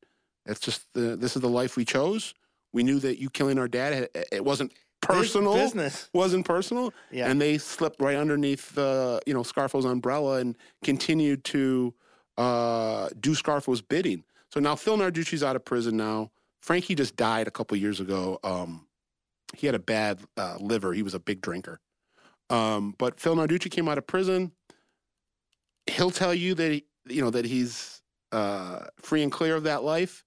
"It's just the, this is the life we chose. We knew that you killing our dad, it wasn't personal, business. wasn't personal, Yeah. and they slipped right underneath the you know Scarfo's umbrella and continued to uh, do Scarfo's bidding. So now Phil Narducci's out of prison now. Frankie just died a couple years ago. Um, he had a bad uh, liver. He was a big drinker. Um, but Phil Narducci came out of prison. He'll tell you that he, you know that he's uh, free and clear of that life.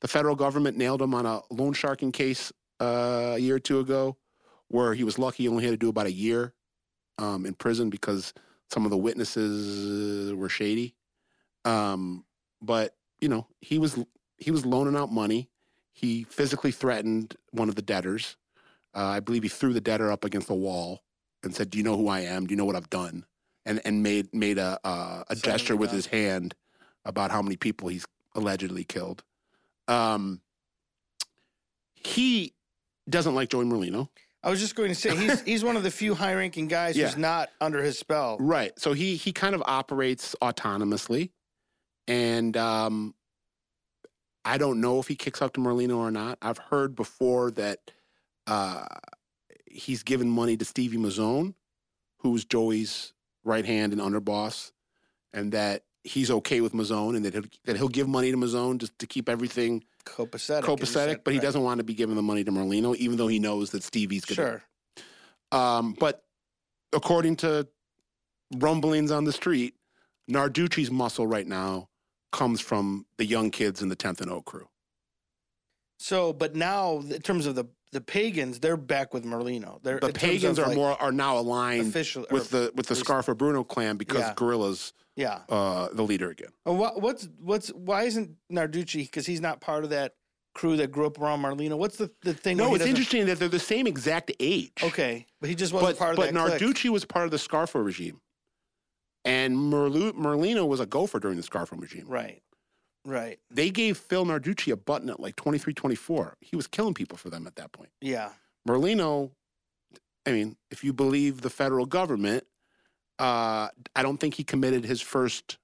The federal government nailed him on a loan sharking case uh, a year or two ago, where he was lucky he only had to do about a year um, in prison because some of the witnesses uh, were shady. Um, but you know he was he was loaning out money. He physically threatened one of the debtors. Uh, I believe he threw the debtor up against the wall and said, "Do you know who I am? Do you know what I've done?" And and made made a uh, a gesture with his hand about how many people he's allegedly killed. Um, he doesn't like Joey Merlino. I was just going to say he's [laughs] he's one of the few high-ranking guys Yeah. who's not under his spell. Right. So he he kind of operates autonomously, and um, I don't know if he kicks up to Merlino or not. I've heard before that uh, he's given money to Stevie Mazzone, who's Joey's right hand and underboss, and that he's okay with Mazzone and that he'll, that he'll give money to Mazzone just to keep everything Copacetic. copacetic, but he right. doesn't want to be giving the money to Merlino, even though he knows that Stevie's going to Sure. um, but according to rumblings on the street, Narducci's muscle right now comes from the young kids in the 10th and O crew. So, but now in terms of the the pagans, they're back with Merlino. They're The pagans are like, more are now aligned official with the with the Scarfo Bruno clan because Yeah. Gorilla's yeah. uh, the leader again. And what what's what's why isn't Narducci because he's not part of that crew that grew up around Merlino? What's the the thing? No, it's interesting that they're the same exact age. Okay, but he just wasn't but part of but that. clique. Narducci was part of the Scarfo regime, and Merlu, Merlino was a gopher during the Scarfo regime. Right. Right. They gave Phil Narducci a button at like 23, 24. He was killing people for them at that point. Yeah. Merlino, I mean, if you believe the federal government, uh, I don't think he committed his first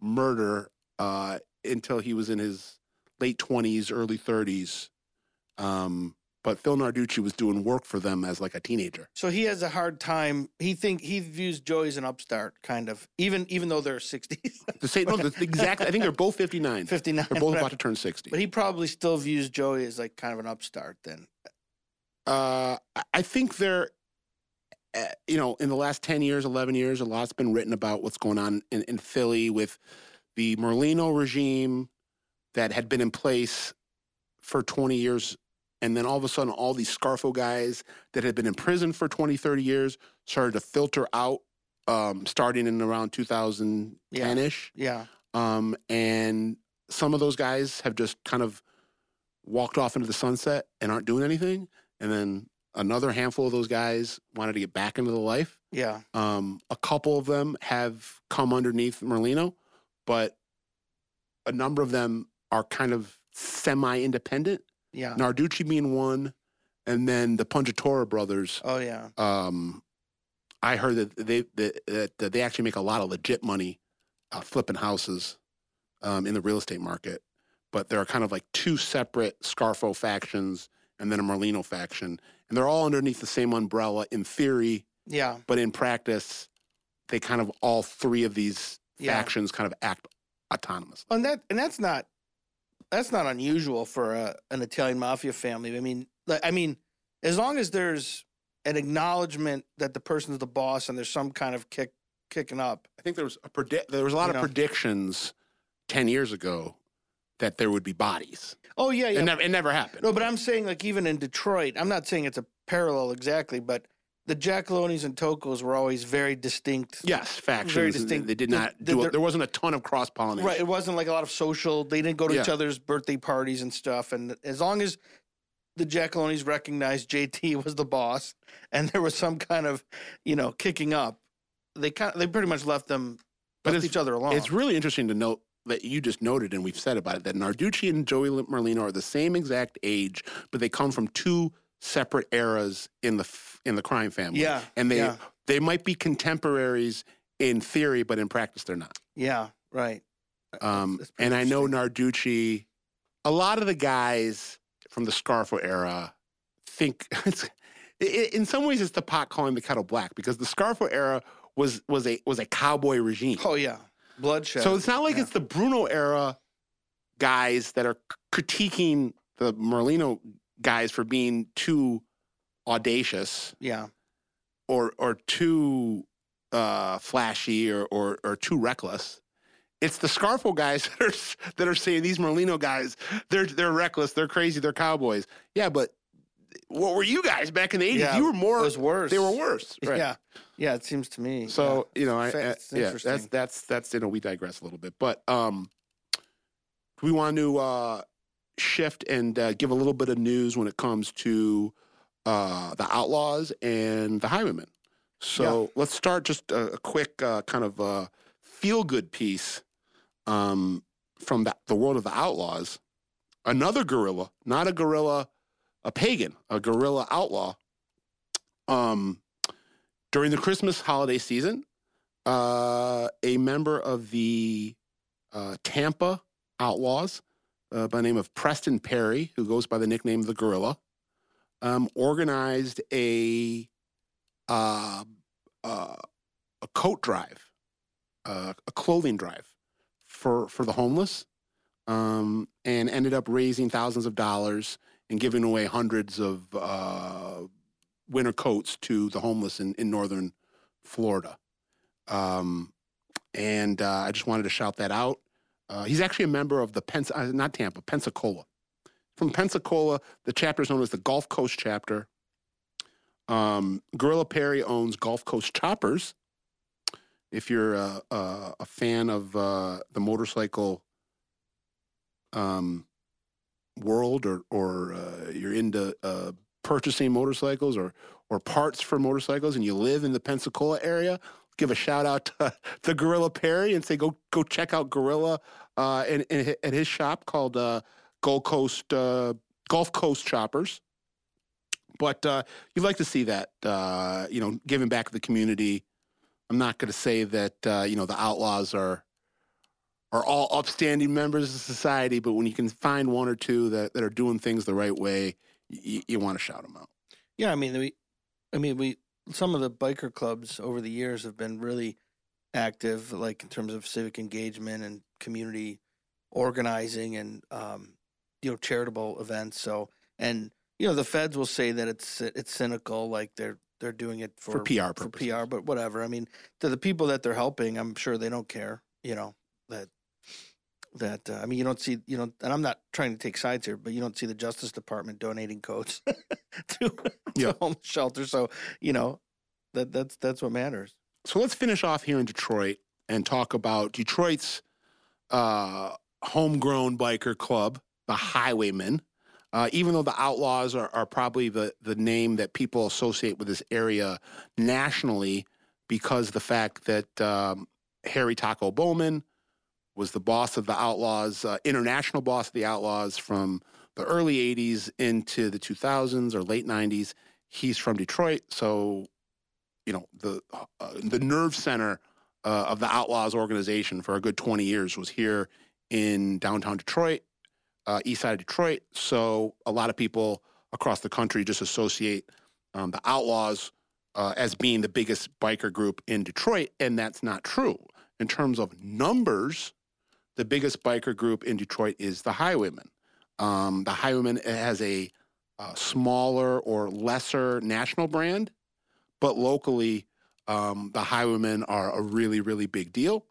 murder uh, until he was in his late 20s, early 30s. Um, but Phil Narducci was doing work for them as like a teenager. So he has a hard time. He think he views Joey as an upstart, kind of. Even even though they're [laughs] sixties, The same, no, the, exactly. I think they're both 59. [laughs] fifty nine. They're both about to turn 60. But he probably still views Joey as like kind of an upstart. Then. Uh, I- think there, uh, you know, in the last 10 years, 11 years, a lot's been written about what's going on in, in Philly with the Merlino regime that had been in place for 20 years. And then all of a sudden, all these Scarfo guys that had been in prison for 20, 30 years started to filter out um, starting in around 2010 ish. Yeah. Um, and some of those guys have just kind of walked off into the sunset and aren't doing anything. And then another handful of those guys wanted to get back into the life. Yeah. Um, a couple of them have come underneath Merlino, but a number of them are kind of semi independent. Yeah. Narducci being one, and then the Pungitore brothers. Oh yeah. Um, I heard that they that, that they actually make a lot of legit money uh, flipping houses um, in the real estate market. But there are kind of like two separate Scarfo factions and then a Merlino faction, and they're all underneath the same umbrella in theory, Yeah. but in practice, they kind of all three of these Yeah. factions kind of act autonomous. And that and that's not that's not unusual for a, an Italian mafia family. I mean, I mean, as long as there's an acknowledgement that the person's the boss and there's some kind of kick kicking up. I think there was a predi- there was a lot of know. predictions ten years ago that there would be bodies. Oh yeah, yeah. It never it never happened. No, but I'm saying like even in Detroit, I'm not saying it's a parallel exactly, but the Giacalones and Toccos were always very distinct. Yes, factions. Very distinct. They did not the- do. the- it. there wasn't a ton of cross pollination. Right. It wasn't like a lot of social. They didn't go to each other's birthday parties and stuff. And as long as the Giacalones recognized JT [laughs] was the boss, and there was some kind of, you know, kicking up, they kind of, they pretty much left them, But left each other alone. It's really interesting to note that you just noted, and we've said about it, that Narducci and Joey Merlino are the same exact age, but they come from two separate eras in the in the crime family. yeah. and they yeah. they might be contemporaries in theory, but in practice they're not. Yeah. Right. Um, That's- that's and I know. Narducci. A lot of the guys from the Scarfo era think [laughs] it's in some ways it's the pot calling the kettle black because the Scarfo era was was a was a cowboy regime. Oh, yeah. Bloodshed. So it's not like Yeah. it's the Bruno era guys that are c- critiquing the Merlino guys for being too audacious Yeah. or or too uh, flashy or, or or too reckless. It's the Scarfo guys [laughs] that are that are saying these Merlino guys they're they're reckless, they're crazy, they're cowboys. Yeah, but what were you guys back in the eighties? Yeah, you were more. It was worse. They were worse. [laughs] Right. Yeah. Yeah. It seems to me. So you know, I, I yeah, that's that's that's you know we digress a little bit, but um, we want to uh, shift and uh, give a little bit of news when it comes to uh, the outlaws and the highwaymen. So let's start just a, a quick uh, kind of uh, feel good piece um, from the, the world of the outlaws. Another gorilla, not a gorilla, a pagan, a guerrilla outlaw, Um, during the Christmas holiday season, uh, a member of the uh, Tampa Outlaws uh, by the name of Preston Perry, who goes by the nickname the Gorilla, um, organized a uh, uh, a coat drive, uh, a clothing drive for for the homeless, um, and ended up raising thousands of dollars and giving away hundreds of uh, winter coats to the homeless in, in northern Florida. Um, and uh, I just wanted to shout that out. Uh, he's actually a member of the Pens- uh, not Tampa, Pensacola. From Pensacola, the chapter is known as the Gulf Coast chapter. Um, Gorilla Perry owns Gulf Coast Choppers. If you're a, a, a fan of uh, the motorcycle um, world, or or uh, you're into uh, purchasing motorcycles or or parts for motorcycles, and you live in the Pensacola area, give a shout out to, [laughs] to Gorilla Perry and say go go check out Gorilla uh, in, at his shop called uh, Gold Coast uh, Gulf Coast Choppers. But uh, you'd like to see that, you know, giving back to the community. I'm not going to say that you know the outlaws are are all upstanding members of society, but when you can find one or two that, that are doing things the right way, you, you want to shout them out. Yeah, I mean, we, I mean, we some of the biker clubs over the years have been really active, like in terms of civic engagement and community organizing and um, you know charitable events. So and you know the feds will say that it's it's cynical, like they're they're doing it for, For PR for. PR, but whatever. I mean, to the people that they're helping, I'm sure they don't care. You know that uh, I mean, you don't see you know, and I'm not trying to take sides here, but you don't see the Justice Department donating coats [laughs] to, Yeah. to homeless shelters. So you know that that's that's what matters. So let's finish off here in Detroit and talk about Detroit's uh, homegrown biker club, the Highwaymen. Uh, even though the Outlaws are, are probably the, the name that people associate with this area nationally, because the fact that um, Harry Taco Bowman was the boss of the Outlaws, uh, international boss of the Outlaws from the early 80s into the 2000s or late 90s. He's from Detroit, so you know the uh, the nerve center uh, of the Outlaws organization for a good 20 years was here in downtown Detroit, uh, east side of Detroit. So a lot of people across the country just associate um, the Outlaws uh, as being the biggest biker group in Detroit, and that's not true. In terms of numbers, the biggest biker group in Detroit is the Highwaymen. Um, the Highwaymen has a, uh smaller or lesser national brand, but locally, um, the Highwaymen are a really, really big deal.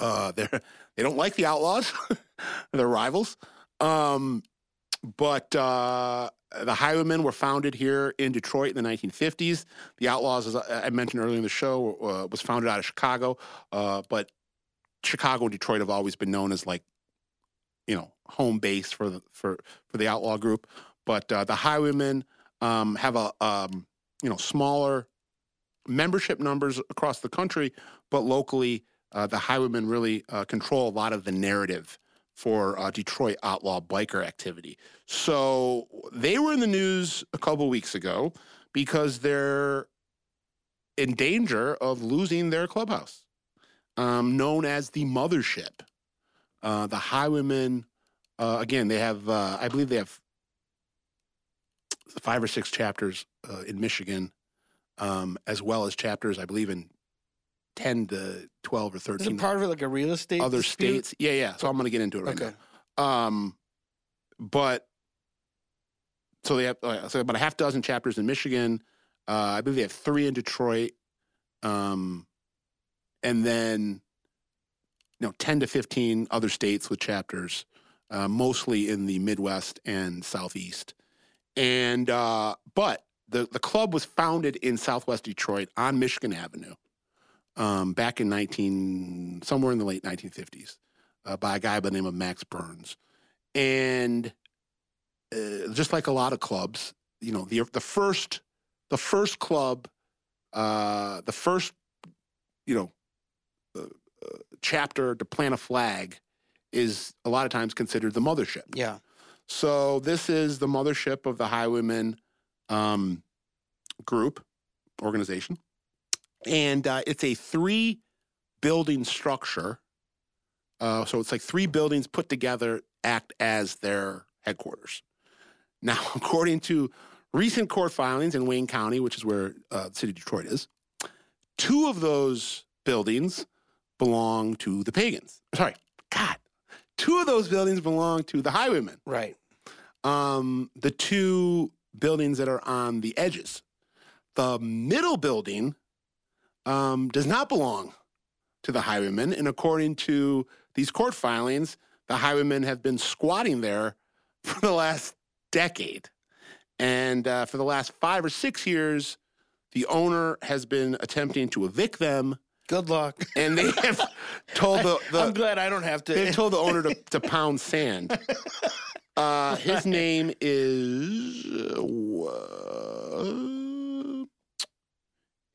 Uh, [laughs] they're they don't like the Outlaws; [laughs] they're rivals. Um, but uh, the Highwaymen were founded here in Detroit in the 1950s. The Outlaws, as I I mentioned earlier in the show, uh, was founded out of Chicago. Uh, but Chicago and Detroit have always been known as like, you know, home base for the for for the Outlaw group. But uh, the Highwaymen um, have a um, you know smaller membership numbers across the country, but locally, uh, the Highwaymen really uh, control a lot of the narrative for uh, Detroit outlaw biker activity. So they were in the news a couple weeks ago because they're in danger of losing their clubhouse, um, known as the Mothership. Uh, the Highwaymen, uh, again, they have, uh, I believe they have five or six chapters uh, in Michigan, um, as well as chapters, I believe, in 10 to 12 or Is 13 it part of it like a real estate other dispute? states. Yeah, yeah. So I'm going to get into it right Okay. now. Um, but so they have uh, so about a half dozen chapters in Michigan. Uh, I believe they have three in Detroit, um, and then you know 10 to 15 other states with chapters, uh, mostly in the Midwest and Southeast. And uh, but the the club was founded in Southwest Detroit on Michigan Avenue um, back in 19 somewhere in the late 1950s uh, by a guy by the name of Max Burns, and uh, just like a lot of clubs, you know the the first the first club, uh, the first you know chapter to plant a flag is a lot of times considered the mothership. Yeah. So this is the mothership of the Highwaymen. Um, group organization, and uh, it's a three building structure. Uh, so it's like three buildings put together act as their headquarters. Now, [laughs] according to recent court filings in Wayne County, which is where uh, the city of Detroit is, two of those buildings belong to the pagans. Sorry, God, two of those buildings belong to the highwaymen. Right. Um, the two buildings that are on the edges. The middle building um, does not belong to the highwaymen, and according to these court filings, the highwaymen have been squatting there for the last decade. And uh, for the last five or six years, the owner has been attempting to evict them, Good luck. and they [laughs] have told the, I'm glad I don't have to. they've told the owner to, to [laughs] pound sand. Uh, his name is uh,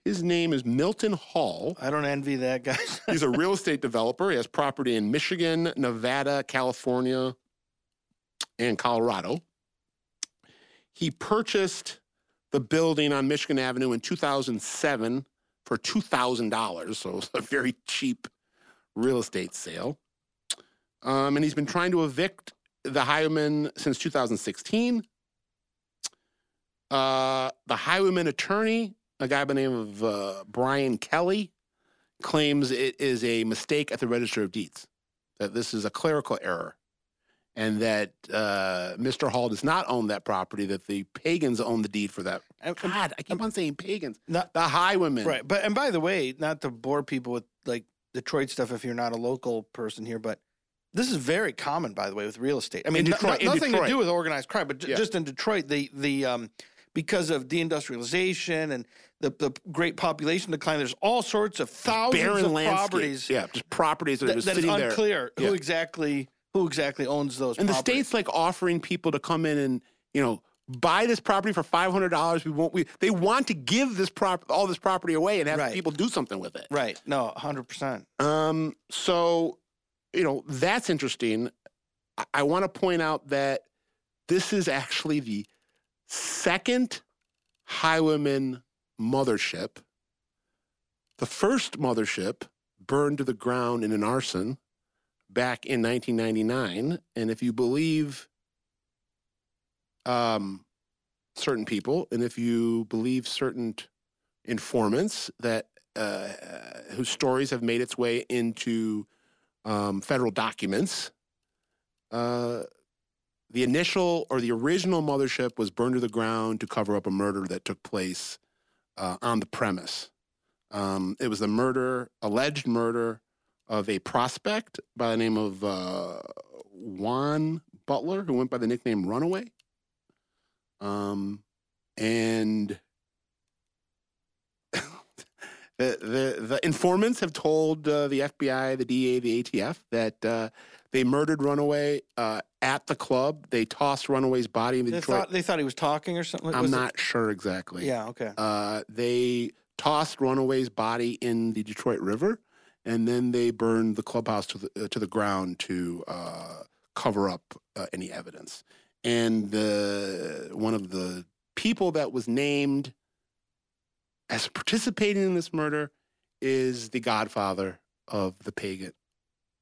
his name is Milton Hall. I don't envy that, guy. [laughs] He's a real estate developer. He has property in Michigan, Nevada, California, and Colorado. He purchased the building on Michigan Avenue in 2007 for $2,000. So [laughs] a very cheap real estate sale. Um, and he's been trying to evict the highwayman since 2016. Uh, the highwayman attorney, a guy by the name of uh, Brian Kelly, claims it is a mistake at the Register of Deeds, that this is a clerical error, and that uh, Mr. Hall does not own that property, that the pagans own the deed for that. God, I keep on saying pagans. Not- The highwaymen. right. But and by the way, not to bore people with like Detroit stuff if you're not a local person here, but this is very common, by the way, with real estate. I mean, Detroit- no- in nothing to do with organized crime, but Yeah. just in Detroit, the the um, because of deindustrialization and the, the great population decline, there's all sorts of thousands Barren of landscape. properties Yeah, just properties that, are that, just that is sitting there. unclear Yeah. who exactly who exactly owns those. And the state's like offering people to come in and, you know, buy this property for five hundred dollars. We won't. We they want to give this prop all this property away and have Right. people do something with it. right? No, hundred percent. Um. So, you know, that's interesting. I, I want to point out that this is actually the second Highwayman mothership. The first mothership burned to the ground in an arson back in 1999, and if you believe um, certain people, and if you believe certain informants that uh, whose stories have made its way into um, federal documents, uh, the initial or the original mothership was burned to the ground to cover up a murder that took place uh, on the premise. Um, it was the murder, alleged murder of a prospect by the name of uh, Juan Butler, who went by the nickname Runaway. Um, and [laughs] the, the the informants have told uh, the FBI, the DA, the ATF that uh, they murdered Runaway uh, at the club. They tossed Runaway's body in the They Detroit. thought they thought he was talking or something. I'm Was it- not sure exactly. Yeah. Okay. Uh, they tossed Runaway's body in the Detroit River, and then they burned the clubhouse to the uh, to the ground to uh, cover up uh, any evidence. And the one of the people that was named as participating in this murder is the godfather of the pagan.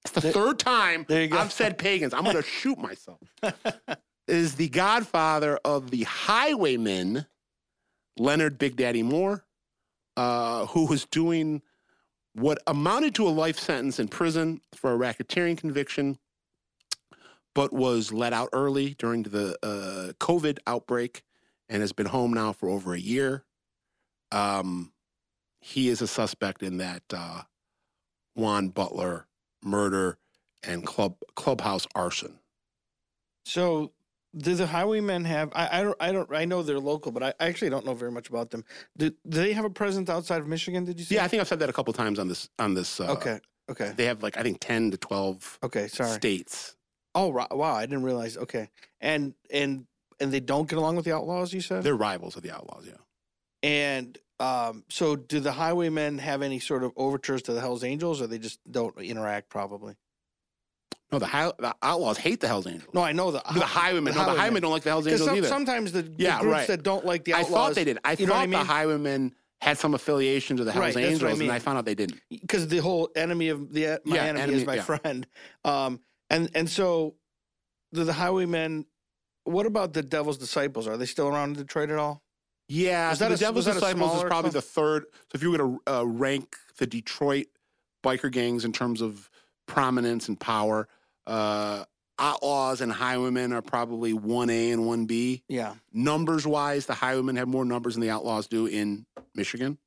It's the There- third time there you go. I've said pagans. I'm going to shoot myself. [laughs] is the godfather of the highwayman, Leonard Big Daddy Moore, uh, who was doing what amounted to a life sentence in prison for a racketeering conviction, but was let out early during the uh, COVID outbreak and has been home now for over a year. Um, he is a suspect in that uh, Juan Butler murder and club clubhouse arson. So, do the highwaymen have? I, I don't. I don't. I know they're local, but I, I actually don't know very much about them. Do, do they have a presence outside of Michigan? Did you say? Yeah, I think I've said that a couple times on this on this. Uh, okay. Okay. They have like I think ten to twelve Okay. Sorry. states. Oh ri- wow! I didn't realize. Okay. And and and they don't get along with the outlaws. You said. They're rivals of the Outlaws. Yeah. And um, so, do the highwaymen have any sort of overtures to the Hell's Angels, or they just don't interact? Probably. No, the, high, the Outlaws hate the Hell's Angels. No, I know the The Highwaymen. No, the Highwaymen don't like the Hell's Because Angels some, either. sometimes the, the Yeah, groups right. that don't like the I outlaws, thought they did. I you know thought what I mean? the Highwaymen had some affiliation to the Hell's Right, that's Angels, what I mean. and I found out they didn't. because the whole enemy of the my Yeah, enemy, enemy, is my yeah. friend. Um, and and so the, the highwaymen. What about the Devil's Disciples? Are they still around in Detroit at all? Yeah, so that the a- Devil's Disciples is probably the third. So if you were to uh, rank the Detroit biker gangs in terms of prominence and power, uh, Outlaws and Highwaymen are probably one A and one B. Yeah, Numbers wise, the Highwaymen have more numbers than the Outlaws do in Michigan.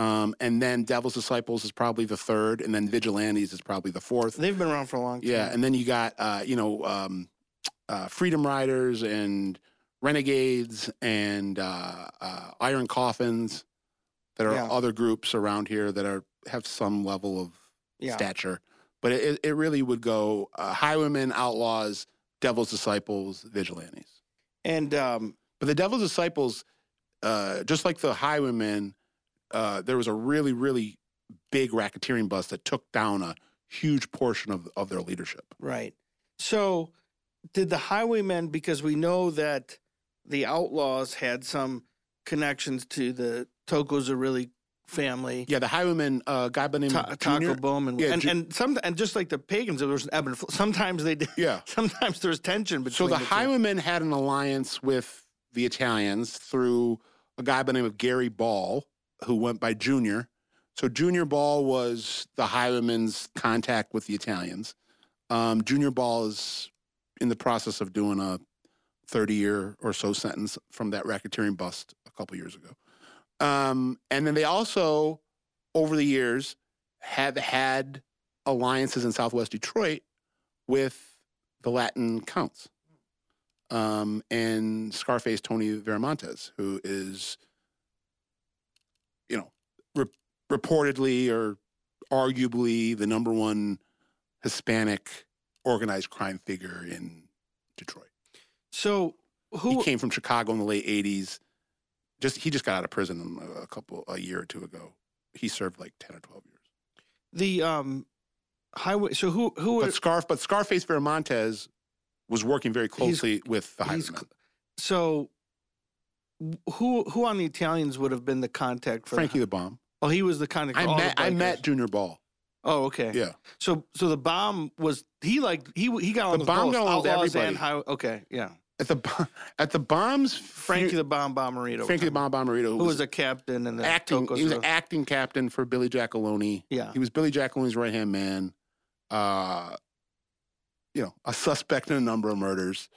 Um, and then Devil's Disciples is probably the third, and then Vigilantes is probably the fourth. they've been around for a long time. Yeah, and then you got uh, you know um, uh, Freedom Riders and Renegades and uh, uh, Iron Coffins There are Yeah. other groups around here that are have some level of yeah. stature. But it, it really would go uh, Highwaymen, Outlaws, Devil's Disciples, Vigilantes. And um, But the Devil's Disciples, uh, just like the Highwaymen, uh, there was a really, really big racketeering bust that took down a huge portion of, of their leadership. right. So did the highwaymen? Because we know that the outlaws had some connections to the Tocco-Zerilli family. Yeah, the Highwaymen, uh, guy by the name Ta- of Taco and Yeah, and, Ju- and some and just like the pagans, there was an ebb and flow. Sometimes they did. Yeah. [laughs] Sometimes there's tension So between the two. Highwaymen had an alliance with the Italians through a guy by the name of Gary Ball, who went by Junior. So Junior Ball was the Highwaymen's contact with the Italians. Um, Junior Ball is in the process of doing a 30 year or so sentence from that racketeering bust a couple years ago. Um, and then they also, over the years, have had alliances in Southwest Detroit with the Latin counts. Um, and Scarface Tony Veramontes, who is, you know, re- reportedly or arguably the number one Hispanic organized crime figure in Detroit. So who? He came from Chicago in the late '80s. Just he just got out of prison a couple a year or two ago. He served like ten or twelve years. the um highway. So who? Who? But Scarf, but Scarface Veramontes was working very closely with the Highwaymen. so who? Who on the Italians would have been the contact for Frankie The, the Bomb. Oh, he was the contact. I for met I met Junior Ball. Oh, okay. Yeah. So so the bomb was he like he he got on The bomb got along with everybody. Okay, yeah. At the at the bombs, Frankie the Bomb Bommarito. Frankie the Bomb Bommarito, who was a captain and the acting. He was an acting captain for Billy Giacalone. yeah. He was Billy Giacalone's right hand man. Uh, you know, a suspect in a number of murders.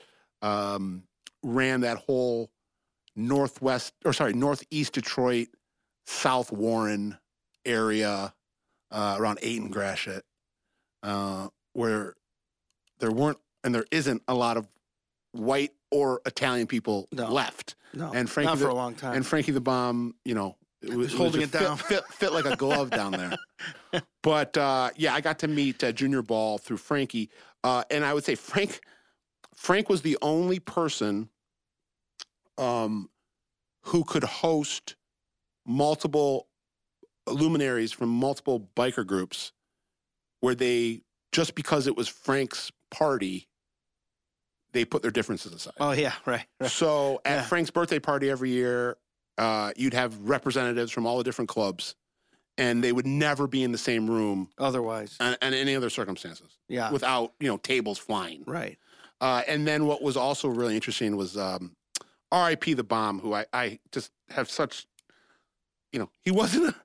Um, ran that whole northwest or sorry northeast Detroit, South Warren area uh, around Ayton Gratiot, uh, where there weren't and there isn't a lot of white or Italian people No. left. No, and Frankie not for the- a long time. And Frankie the Bomb, you know, it was, holding just it down. Fit, fit, fit like a glove down there. [laughs] But uh, yeah, I got to meet uh, Junior Ball through Frankie, uh, and I would say Frank, Frank was the only person, um, who could host multiple luminaries from multiple biker groups, where they just because it was Frank's party, they put their differences aside. oh yeah, right. right. So at Yeah. Frank's birthday party every year, uh, you'd have representatives from all the different clubs, and they would never be in the same room Otherwise, and, and any other circumstances yeah, without you know tables flying. right. Uh, and then what was also really interesting was um, R.I.P. the bomb, who I, I just have such, you know, he wasn't. A,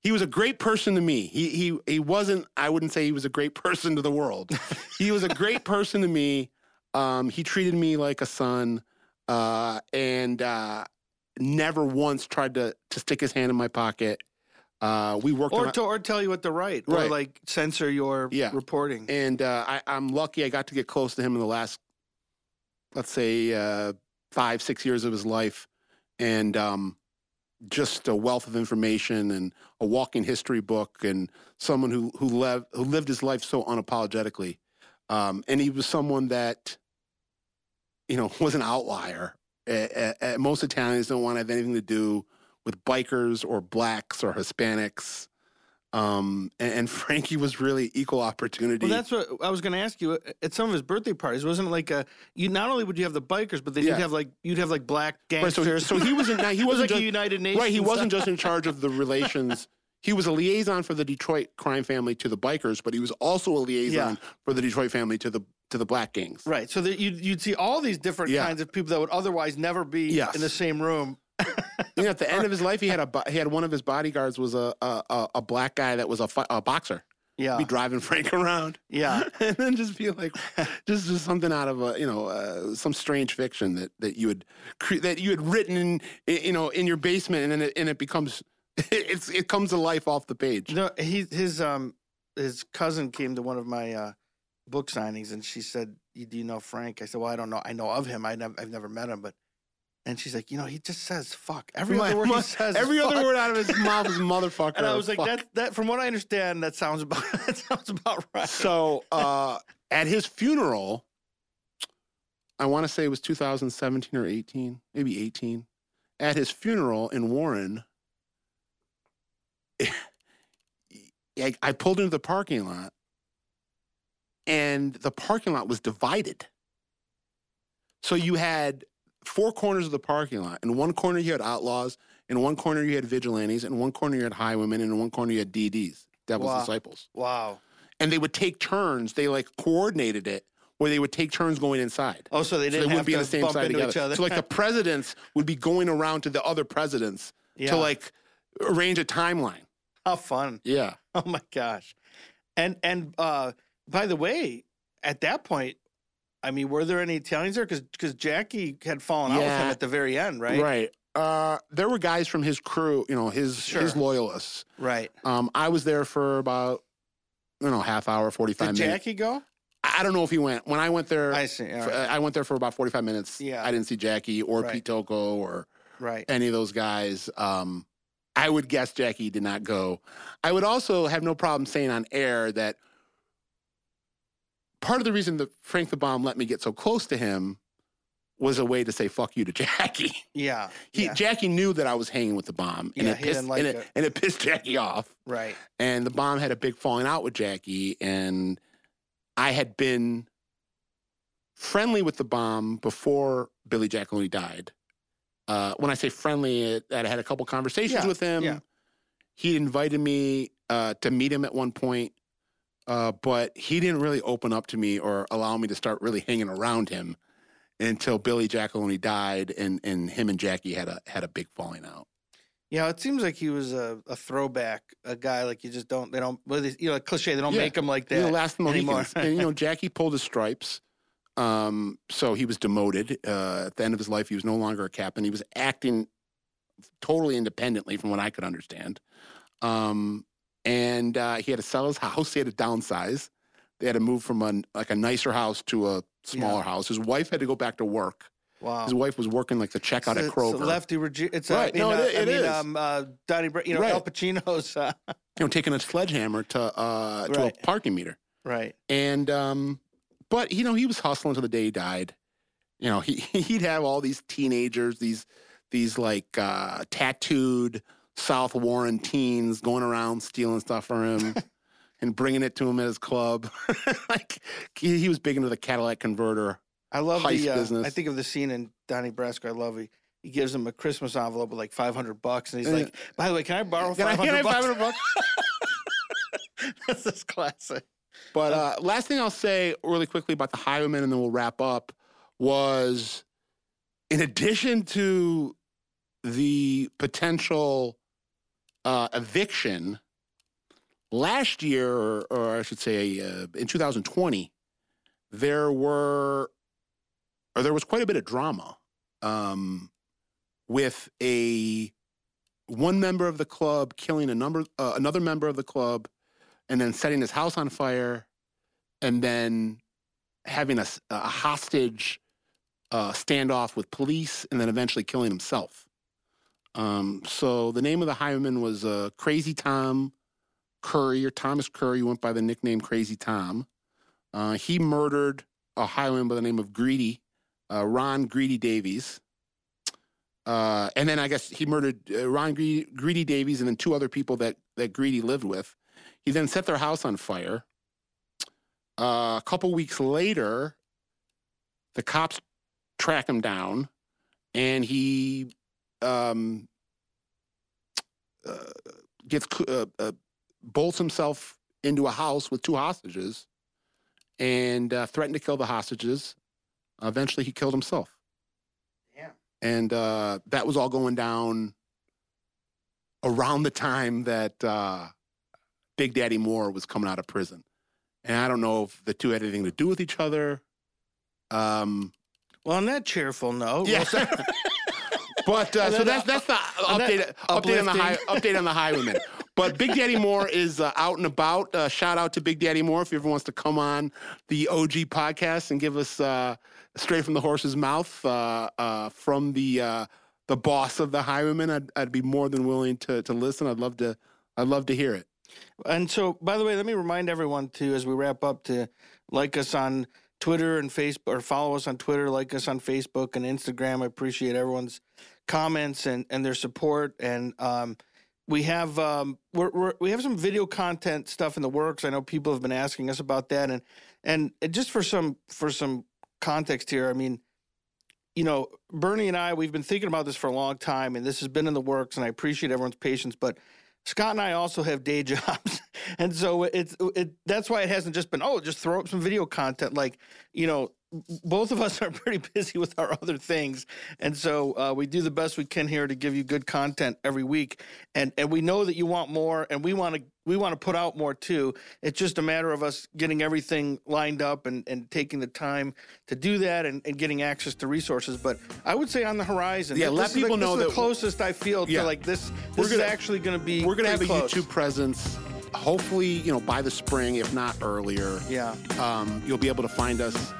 he was a great person to me. He he he wasn't. I wouldn't say he was a great [laughs] person to the world. he was a great person to me. Um, he treated me like a son, uh, and uh, never once tried to to stick his hand in my pocket. Uh, we worked Or on, to, or tell you what to write, or Right. like censor your Yeah. reporting. and uh, I, I'm lucky I got to get close to him in the last, let's say, uh, five six years of his life, and um, just a wealth of information and a walking history book, and someone who who lived who lived his life so unapologetically, um, and he was someone that, you know, [laughs] was an outlier. Most Italians don't want to have anything to do with bikers or blacks or Hispanics. Um, and, and [laughs] Frankie was really equal opportunity. Well, that's what I was going to ask you. At some of his birthday parties, wasn't it like a you? Not only would you have the bikers, but then Yeah. you'd have like you'd have like black Right, gangsters. so, so he wasn't. He [laughs] it was wasn't like just, a United Nations. right. He wasn't just in [laughs] charge of the relations. He was a liaison for the Detroit crime family to the bikers, but he was also a liaison for the Detroit family to the to the black gangs. right. So that you'd you'd see all these different Yeah. kinds of people that would otherwise never be Yes. in the same room. You know, at the end of his life, he had a he had one of his bodyguards was a a, a, black guy that was a, fi- a boxer. Yeah, Be driving Frank around. yeah. [laughs] and then just be like, just, just something out of a, you know, uh, some strange fiction that, that you had, cre- that you had written in, you know, in your basement, and then it, and it becomes, [laughs] it's, it comes to life off the page. No, he his um his cousin came to one of my uh, book signings, and she said, "You- "Do you know Frank?" I said, "Well, I don't know. I know of him. I never, I've never met him, but." And she's like, "You know, he just says fuck every My- other word my- he says. Every other fuck." word out of his mouth is [laughs] motherfucker. And I was like, fuck. "That that from what I understand, that sounds about [laughs] that sounds about right." So uh, at his funeral, I want to say it was 2017 or 18, maybe 18. At his funeral in Warren, [laughs] I, I pulled into the parking lot, and the parking lot was divided. So you had four corners of the parking lot. In one corner, you had outlaws. In one corner, you had vigilantes. In one corner, you had highwaymen. And in one corner, you had DDs, Devil's Wow. Disciples wow. and they would take turns. They like coordinated it where they would take turns going inside. Oh, so they didn't they have be to on the same bump side into together. each other. So like the [laughs] presidents would be going around to the other presidents yeah. to like arrange a timeline. how fun. Yeah. [laughs] Oh my gosh. And and uh by the way, at that point, I mean, were there any Italians there? Because Jackie had fallen out with him at the very end, right? Right. Uh, there were guys from his crew, you know, his his loyalists. Right. Um, I was there for about, you know, half hour, forty Did minutes. Jackie go? I don't know if he went. When I went there, I see. Right. I went there for about forty five minutes. Yeah. I didn't see Jackie or Right. Pete Tocco or right. any of those guys. Um, I would guess Jackie did not go. I would also have no problem saying on air that part of the reason that Frank the Bomb let me get so close to him was a way to say fuck you to [laughs] Jackie. Yeah. He yeah. Jackie knew that I was hanging with the bomb, and Yeah, it pissed like and, it, it. and it pissed [laughs] Jackie off. Right. And the bomb had a big falling out with Jackie, and I had been friendly with the bomb before Billy Giacalone died. Uh, when I say friendly, it, I had a couple conversations Yeah, with him. yeah. He invited me uh, to meet him at one point, uh, but he didn't really open up to me or allow me to start really hanging around him until Billy Giacalone died, and, and him and Jackie had a had a big falling out. Yeah, it seems like he was a, a throwback, a guy like you just don't, they don't, you know, like cliche, they don't Yeah. make him like that You know, last anymore. And, you know, [laughs] Jackie pulled his stripes. Um, so he was demoted. Uh, at the end of his life, he was no longer a captain. He was acting totally independently, from what I could understand. Um, and uh, he had to sell his house. He had to downsize. They had to move from a like a nicer house to a smaller Yeah. house. His wife had to go back to work. wow. His wife was working like the checkout It's at Kroger. It's a lefty, regi- it's a, Right, I no, mean, it uh, i- mean, is. um, uh, Donnie, you know, Right. Al Pacino's, uh, you know, taking a sledgehammer to uh, to Right. a parking meter. right. And um, but you know, he was hustling until the day he died. You know, he [laughs] he'd have all these teenagers, these these like uh, tattooed South Warren teens going around stealing stuff from him [laughs] and bringing it to him at his club. [laughs] like he, he was big into the Cadillac converter. I love the. Uh, business. I think of the scene in Donnie Brasco. I love he. He gives him a Christmas envelope with like five hundred bucks, and he's Yeah. like, "By the way, can I borrow Can I, can I bucks?" 500 bucks? [laughs] That's just classic. But uh, last thing I'll say really quickly about the Highwaymen, and then we'll wrap up, was in addition to the potential uh, eviction last year, or, or I should say uh, in 2020, there were, or there was quite a bit of drama um, with a one member of the club killing a number, uh, another member of the club and then setting his house on fire, and then having a hostage uh, standoff with police, and then eventually killing himself. Um, so the name of the highwayman was uh, Crazy Tom Curry, or Thomas Curry, went by the nickname Crazy Tom. Uh, he murdered a highwayman by the name of Greedy, uh, Ron Greedy Davies. Uh, and then I guess he murdered uh, Ron Greedy, Greedy Davies and then two other people that, that Greedy lived with He then set their house on fire. Uh, a couple weeks later, the cops track him down, and he um, uh, gets uh, uh, bolts himself into a house with two hostages, and uh, threatened to kill the hostages. Eventually, he killed himself, Damn. and uh, that was all going down around the time that uh, Big Daddy Moore was coming out of prison. And I don't know if the two had anything to do with each other. Um, Well, on that cheerful note, yeah. we'll- [laughs] but uh, so that's that's the [laughs] update update on the high, update on the highwayman. But Big Daddy Moore is uh, out and about. Uh, shout out to Big Daddy Moore if he ever wants to come on the OG podcast and give us uh, straight from the horse's mouth uh, uh, from the uh, the boss of the highwayman. I'd, I'd be more than willing to to listen. I'd love to I'd love to hear it. And so, by the way, let me remind everyone to, as we wrap up, to like us on Twitter and Facebook, or follow us on Twitter, like us on Facebook and Instagram. I appreciate everyone's comments and, and their support. And um, we have um, we're, we're, we have some video content stuff in the works. I know people have been asking us about that, and and just for some for some context here, I mean, you know, Bernie and I, we've been thinking about this for a long time, and this has been in the works, and I appreciate everyone's patience, but. Scott and I also have day [laughs] jobs, and so it's it. That's why it hasn't just been oh, just throw up some video content. Like you know, both of us [laughs] are pretty busy with our other things, and so uh, we do the best we can here to give you good content every week. And and we know that you want more, and we want to we want to put out more too. It's just a matter of us getting everything lined up and, and taking the time to do that and, and getting access to resources. But I would say on the horizon, Yeah, let the- people this know is the that- closest I feel Yeah. to like this. We're gonna- is actually going to be. We're gonna have a close. YouTube presence. Hopefully, you know, by the spring, if not earlier. Yeah. Um, you'll be able to find us,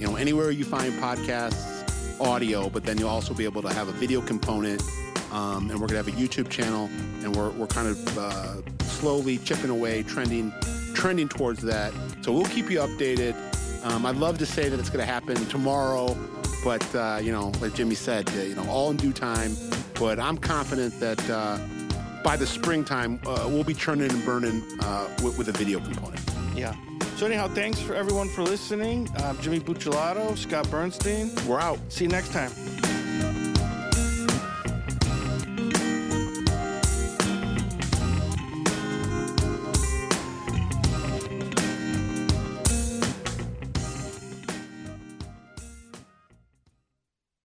you know, anywhere you find podcasts, audio, but then you'll also be able to have a video component. Um, and we're gonna have a YouTube channel, and we're, we're kind of uh, slowly chipping away, trending, trending towards that. So we'll keep you updated. Um, I'd love to say that it's gonna happen tomorrow, but uh, you know, like Jimmy said, uh, you know, all in due time. But I'm confident that uh, by the springtime, uh, we'll be churning and burning uh, with, with a video component. Yeah. So anyhow, thanks for everyone for listening. Jimmy Bucciolato, Scott Burnstein. We're out. See you next time.